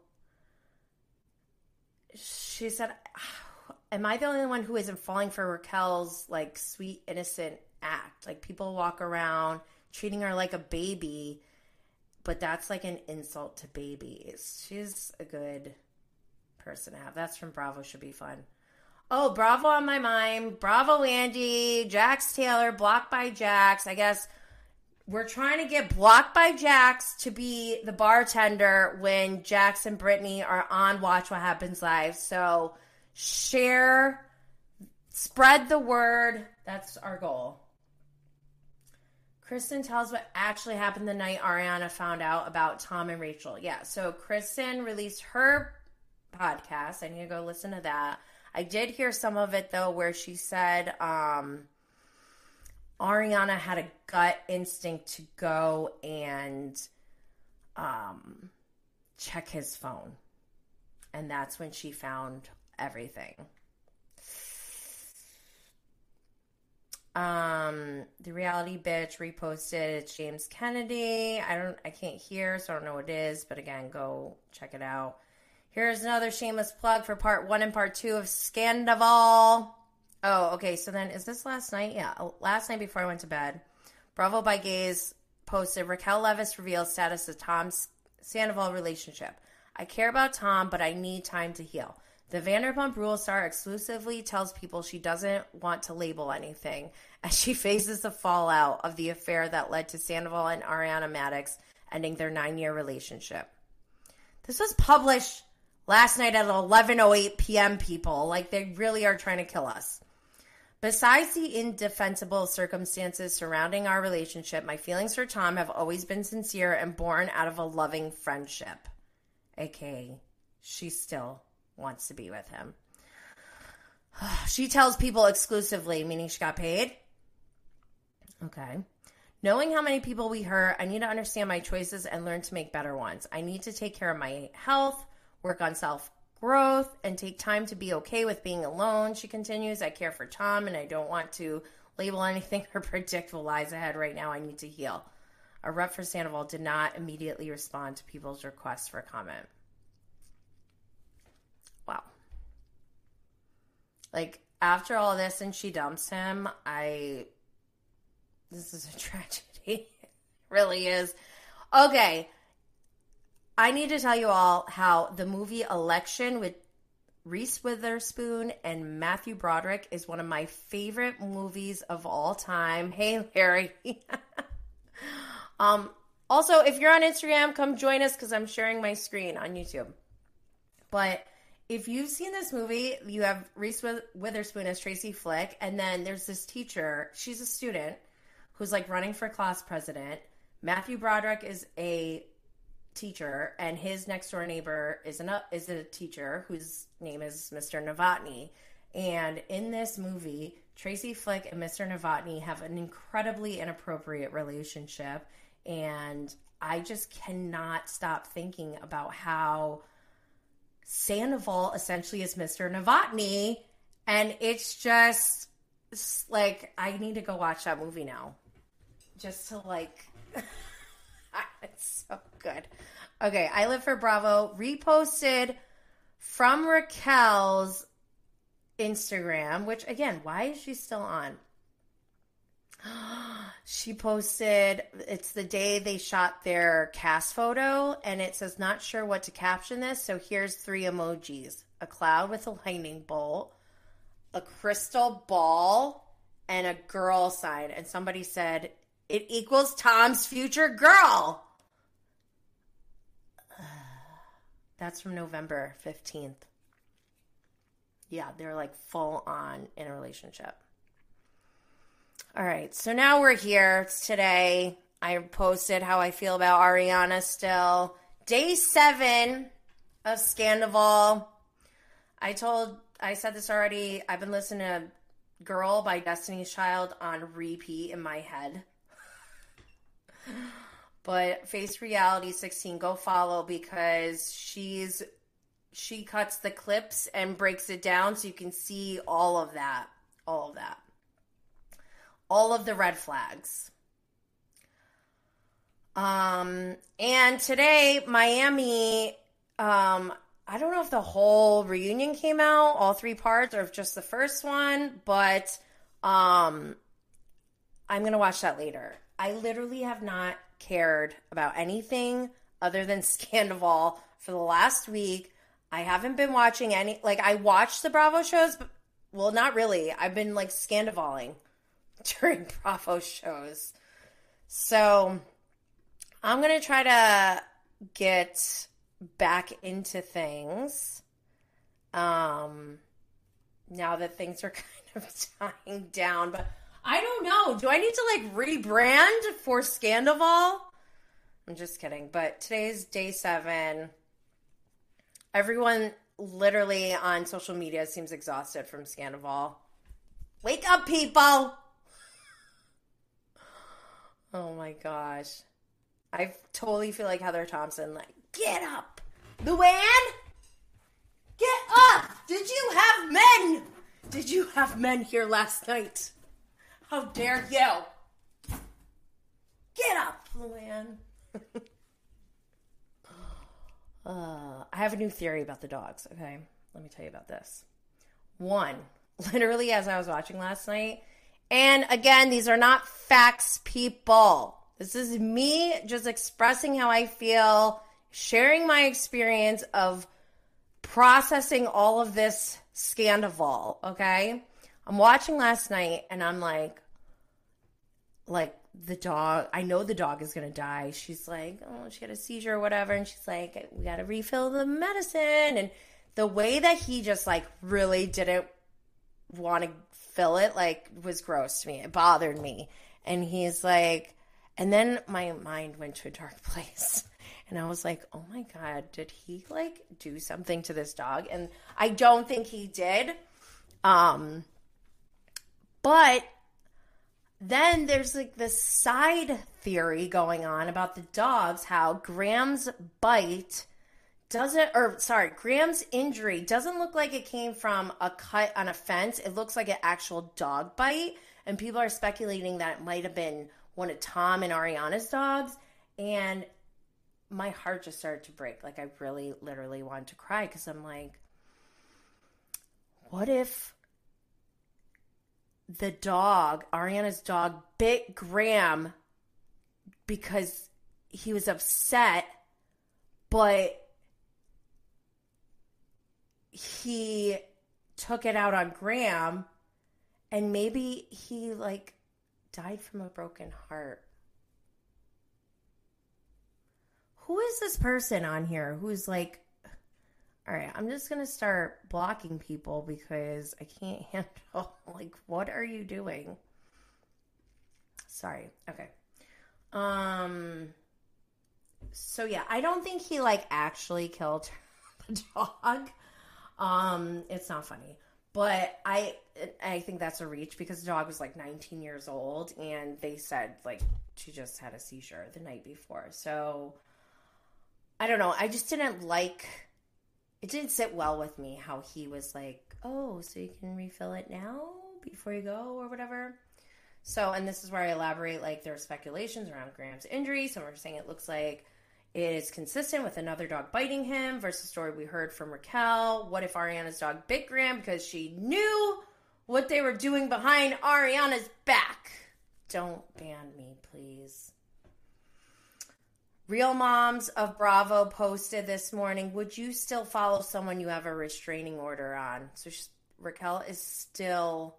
She said, ah, "Am I the only one who isn't falling for Raquel's like sweet innocent?" Act. Like people walk around treating her like a baby, but that's like an insult to babies. She's a good person to have. That's from Bravo should be fun. Oh, Bravo on my mind. Bravo Andy, Jax Taylor, blocked by Jax. I guess we're trying to get blocked by Jax to be the bartender when Jax and Brittany are on Watch What Happens Live. So share, spread the word. That's our goal. Kristen tells what actually happened the night Ariana found out about Tom and Rachel. Yeah, so Kristen released her podcast. I need to go listen to that. I did hear some of it though, where she said um, Ariana had a gut instinct to go and um, check his phone. And that's when she found everything. Um, the reality bitch reposted it's James Kennedy. I don't I can't hear, so I don't know what it is, but again, go check it out. Here's another shameless plug for part one and part two of Scandoval. Oh, okay. So then is this last night? Yeah, oh, last night before I went to bed. Bravo by Gaze posted Raquel Leviss reveals status of Tom's Sandoval relationship. I care about Tom, but I need time to heal. The Vanderpump Rules star exclusively tells people she doesn't want to label anything as she faces the fallout of the affair that led to Sandoval and Ariana Madix ending their nine year relationship. This was published last night at 11:08 p.m. People like they really are trying to kill us. Besides the indefensible circumstances surrounding our relationship, my feelings for Tom have always been sincere and born out of a loving friendship. AKA, she still wants to be with him. she tells people exclusively, meaning she got paid. Okay. Knowing how many people we hurt, I need to understand my choices and learn to make better ones. I need to take care of my health, work on self growth, and take time to be okay with being alone. She continues, I care for Tom and I don't want to label anything or predict what lies ahead right now. I need to heal. A rep for Sandoval did not immediately respond to people's requests for comment. Wow. Like, after all this and she dumps him, I. This is a tragedy. really is. Okay. I need to tell you all how the movie Election with Reese Witherspoon and Matthew Broderick is one of my favorite movies of all time. Hey, Larry. um, also, if you're on Instagram, come join us because I'm sharing my screen on YouTube. But if you've seen this movie, you have Reese Witherspoon as Tracy Flick, and then there's this teacher. She's a student who's like running for class president. Matthew Broderick is a teacher, and his next door neighbor is an is a teacher whose name is Mr. Novotny. And in this movie, Tracy Flick and Mr. Novotny have an incredibly inappropriate relationship, and I just cannot stop thinking about how Sandoval essentially is Mr. Novotny, and it's just it's like I need to go watch that movie now, just to like. it's so good. Okay, I live for Bravo reposted from Raquel's Instagram, which again, why is she still on? She posted it's the day they shot their cast photo and it says not sure what to caption this so here's three emojis a cloud with a lightning bolt a crystal ball and a girl sign and somebody said it equals tom's future girl That's from November 15th. Yeah, they're like full on in a relationship. All right, so now we're here. It's today. I posted how I feel about Ariana still. Day seven of Scandoval. I told, I said this already. I've been listening to Girl by Destiny's Child on repeat in my head. But Face Reality 16, go follow because she's she cuts the clips and breaks it down so you can see all of that. All of that. All of the red flags. Um and today Miami um I don't know if the whole reunion came out, all three parts, or if just the first one, but um I'm gonna watch that later. I literally have not cared about anything other than Scandoval for the last week. I haven't been watching any like I watched the Bravo shows, but well, not really. I've been like Scandivaling during Bravo shows. So I'm gonna try to get back into things. Um now that things are kind of dying down, but I don't know. Do I need to like rebrand for Scandoval? I'm just kidding. But today's day seven. Everyone literally on social media seems exhausted from Scandoval. Wake up, people! Oh my gosh. I totally feel like Heather Thomson, like, get up! Luann! Get up! Did you have men? Did you have men here last night? How dare you? Get up, Luann. uh, I have a new theory about the dogs, okay? Let me tell you about this. One, literally, as I was watching last night, and again, these are not facts, people. This is me just expressing how I feel, sharing my experience of processing all of this Scandoval, okay? I'm watching last night and I'm like, like the dog, I know the dog is going to die. She's like, oh, she had a seizure or whatever. And she's like, we got to refill the medicine. And the way that he just like really didn't want to fill it like was gross to me. It bothered me. And he's like, and then my mind went to a dark place. And I was like, oh my God, did he like do something to this dog? And I don't think he did. Um, but then there's like this side theory going on about the dogs, how Graham's bite doesn't, or sorry, Graham's injury doesn't look like it came from a cut on a fence. It looks like an actual dog bite. And people are speculating that it might have been one of Tom and Ariana's dogs. And my heart just started to break. Like I really literally wanted to cry because I'm like, what if the dog, Ariana's dog, bit Graham because he was upset, but he took it out on Graham and maybe he like died from a broken heart who is this person on here who's like, all right, I'm just going to start blocking people because I can't handle, like, what are you doing? Sorry. Okay. Um, so yeah, I don't think he like actually killed the dog. Um, it's not funny, but I I think that's a reach because the dog was like 19 years old and they said like she just had a seizure the night before. So I don't know. I just didn't like it didn't sit well with me how he was like, "Oh, so you can refill it now before you go or whatever." So, and this is where I elaborate like there are speculations around Graham's injury. Some are saying it looks like is consistent with another dog biting him versus story we heard from Raquel. What if Ariana's dog bit Graham because she knew what they were doing behind Ariana's back? Don't ban me, please. Real Moms of Bravo posted this morning, would you still follow someone you have a restraining order on? So Raquel is still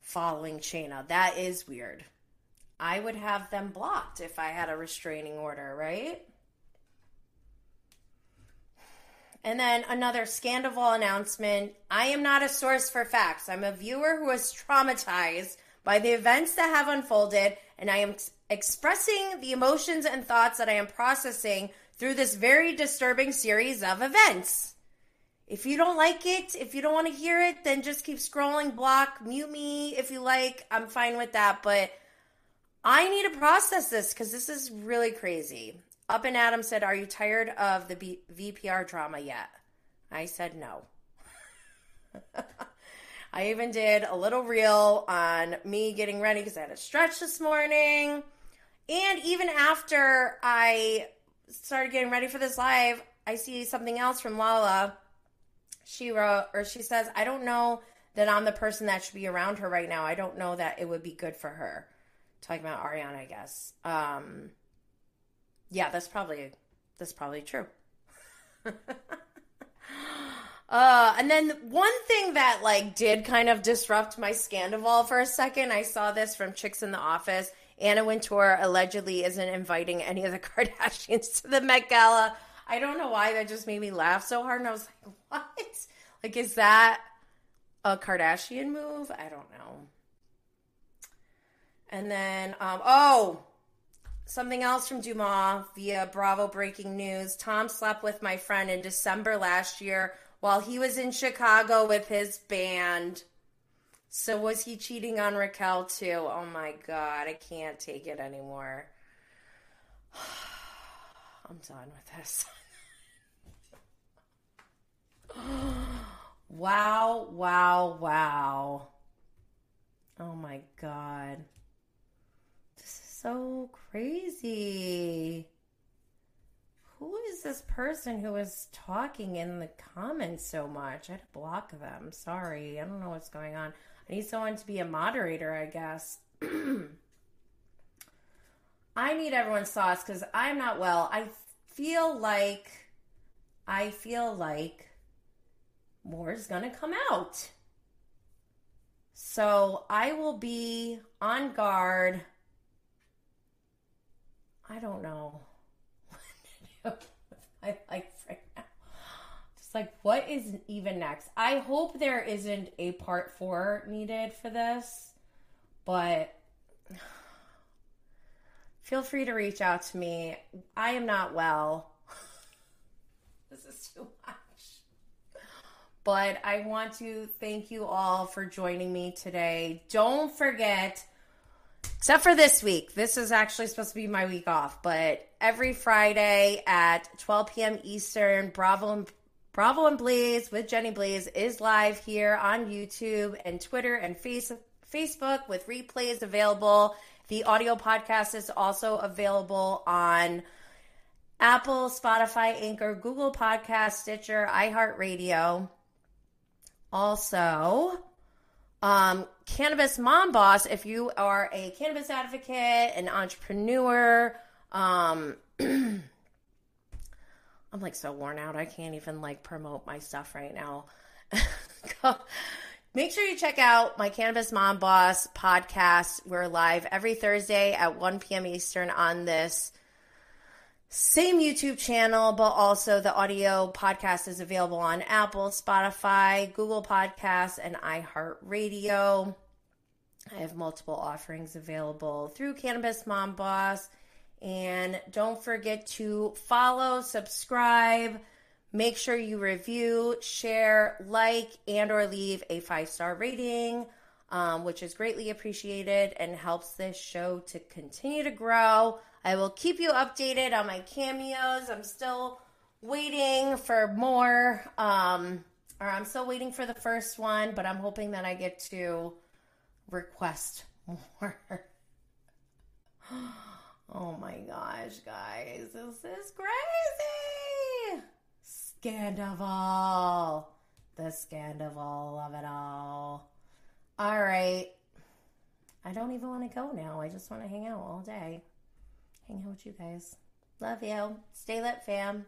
following Scheana. That is weird. I would have them blocked if I had a restraining order, right? And then another Scandoval announcement. I am not a source for facts. I'm a viewer who is traumatized by the events that have unfolded, and I am expressing the emotions and thoughts that I am processing through this very disturbing series of events. If you don't like it, if you don't want to hear it, then just keep scrolling, block, mute me if you like. I'm fine with that, but I need to process this because this is really crazy. Up and Adam said, Are you tired of the B- VPR drama yet? I said no. I even did a little reel on me getting ready because I had a stretch this morning. And even after I started getting ready for this live, I see something else from Lala. She wrote, or she says, I don't know that I'm the person that should be around her right now. I don't know that it would be good for her. Talking about Ariana, I guess. Um, yeah, that's probably that's probably true. uh, and then one thing that like did kind of disrupt my Scandoval for a second, I saw this from Chicks in the Office Anna Wintour allegedly isn't inviting any of the Kardashians to the Met Gala. I don't know why that just made me laugh so hard. And I was like, what? Like, is that a Kardashian move? I don't know. And then, um, oh, something else from DeuxMoi via Bravo Breaking News. Tom slept with my friend in December last year while he was in Chicago with his band. So was he cheating on Raquel too? Oh my god, I can't take it anymore. I'm done with this. wow, wow, wow. Oh my god. So crazy. Who is this person who is talking in the comments so much? I had to block them. Sorry. I don't know what's going on. I need someone to be a moderator, I guess. I need everyone's thoughts because I'm not well. I feel like, I feel like more is going to come out. So I will be on guard. I don't know what to do with my life right now. Just like, what is even next? I hope there isn't a part four needed for this, but feel free to reach out to me. I am not well. this is too much. But I want to thank you all for joining me today. Don't forget, except for this week, this is actually supposed to be my week off, but every Friday at 12 p.m. Eastern, Bravo and Bravo and Blaze with Jenny Blaze is live here on YouTube and Twitter and face, Facebook with replays available. The audio podcast is also available on Apple, Spotify, Anchor, Google Podcast, Stitcher, iHeartRadio. Also, um, Cannabis Mom Boss, if you are a cannabis advocate, an entrepreneur, um, I'm like so worn out. I can't even like promote my stuff right now. Make sure you check out my Cannabis Mom Boss podcast. We're live every Thursday at 1 p.m. Eastern on this same YouTube channel, but also the audio podcast is available on Apple, Spotify, Google Podcasts, and iHeartRadio. I have multiple offerings available through Cannabis Mom Boss. And don't forget to follow, subscribe, make sure you review, share, like, and or leave a five-star rating, um, which is greatly appreciated and helps this show to continue to grow. I will keep you updated on my cameos. I'm still waiting for more. Um, or I'm still waiting for the first one, but I'm hoping that I get to request more. oh my gosh, guys, this is crazy! Scandival, the Scandival of it all. All right, I don't even want to go now. I just want to hang out all day hang out with you guys. Love you. Stay lit, fam.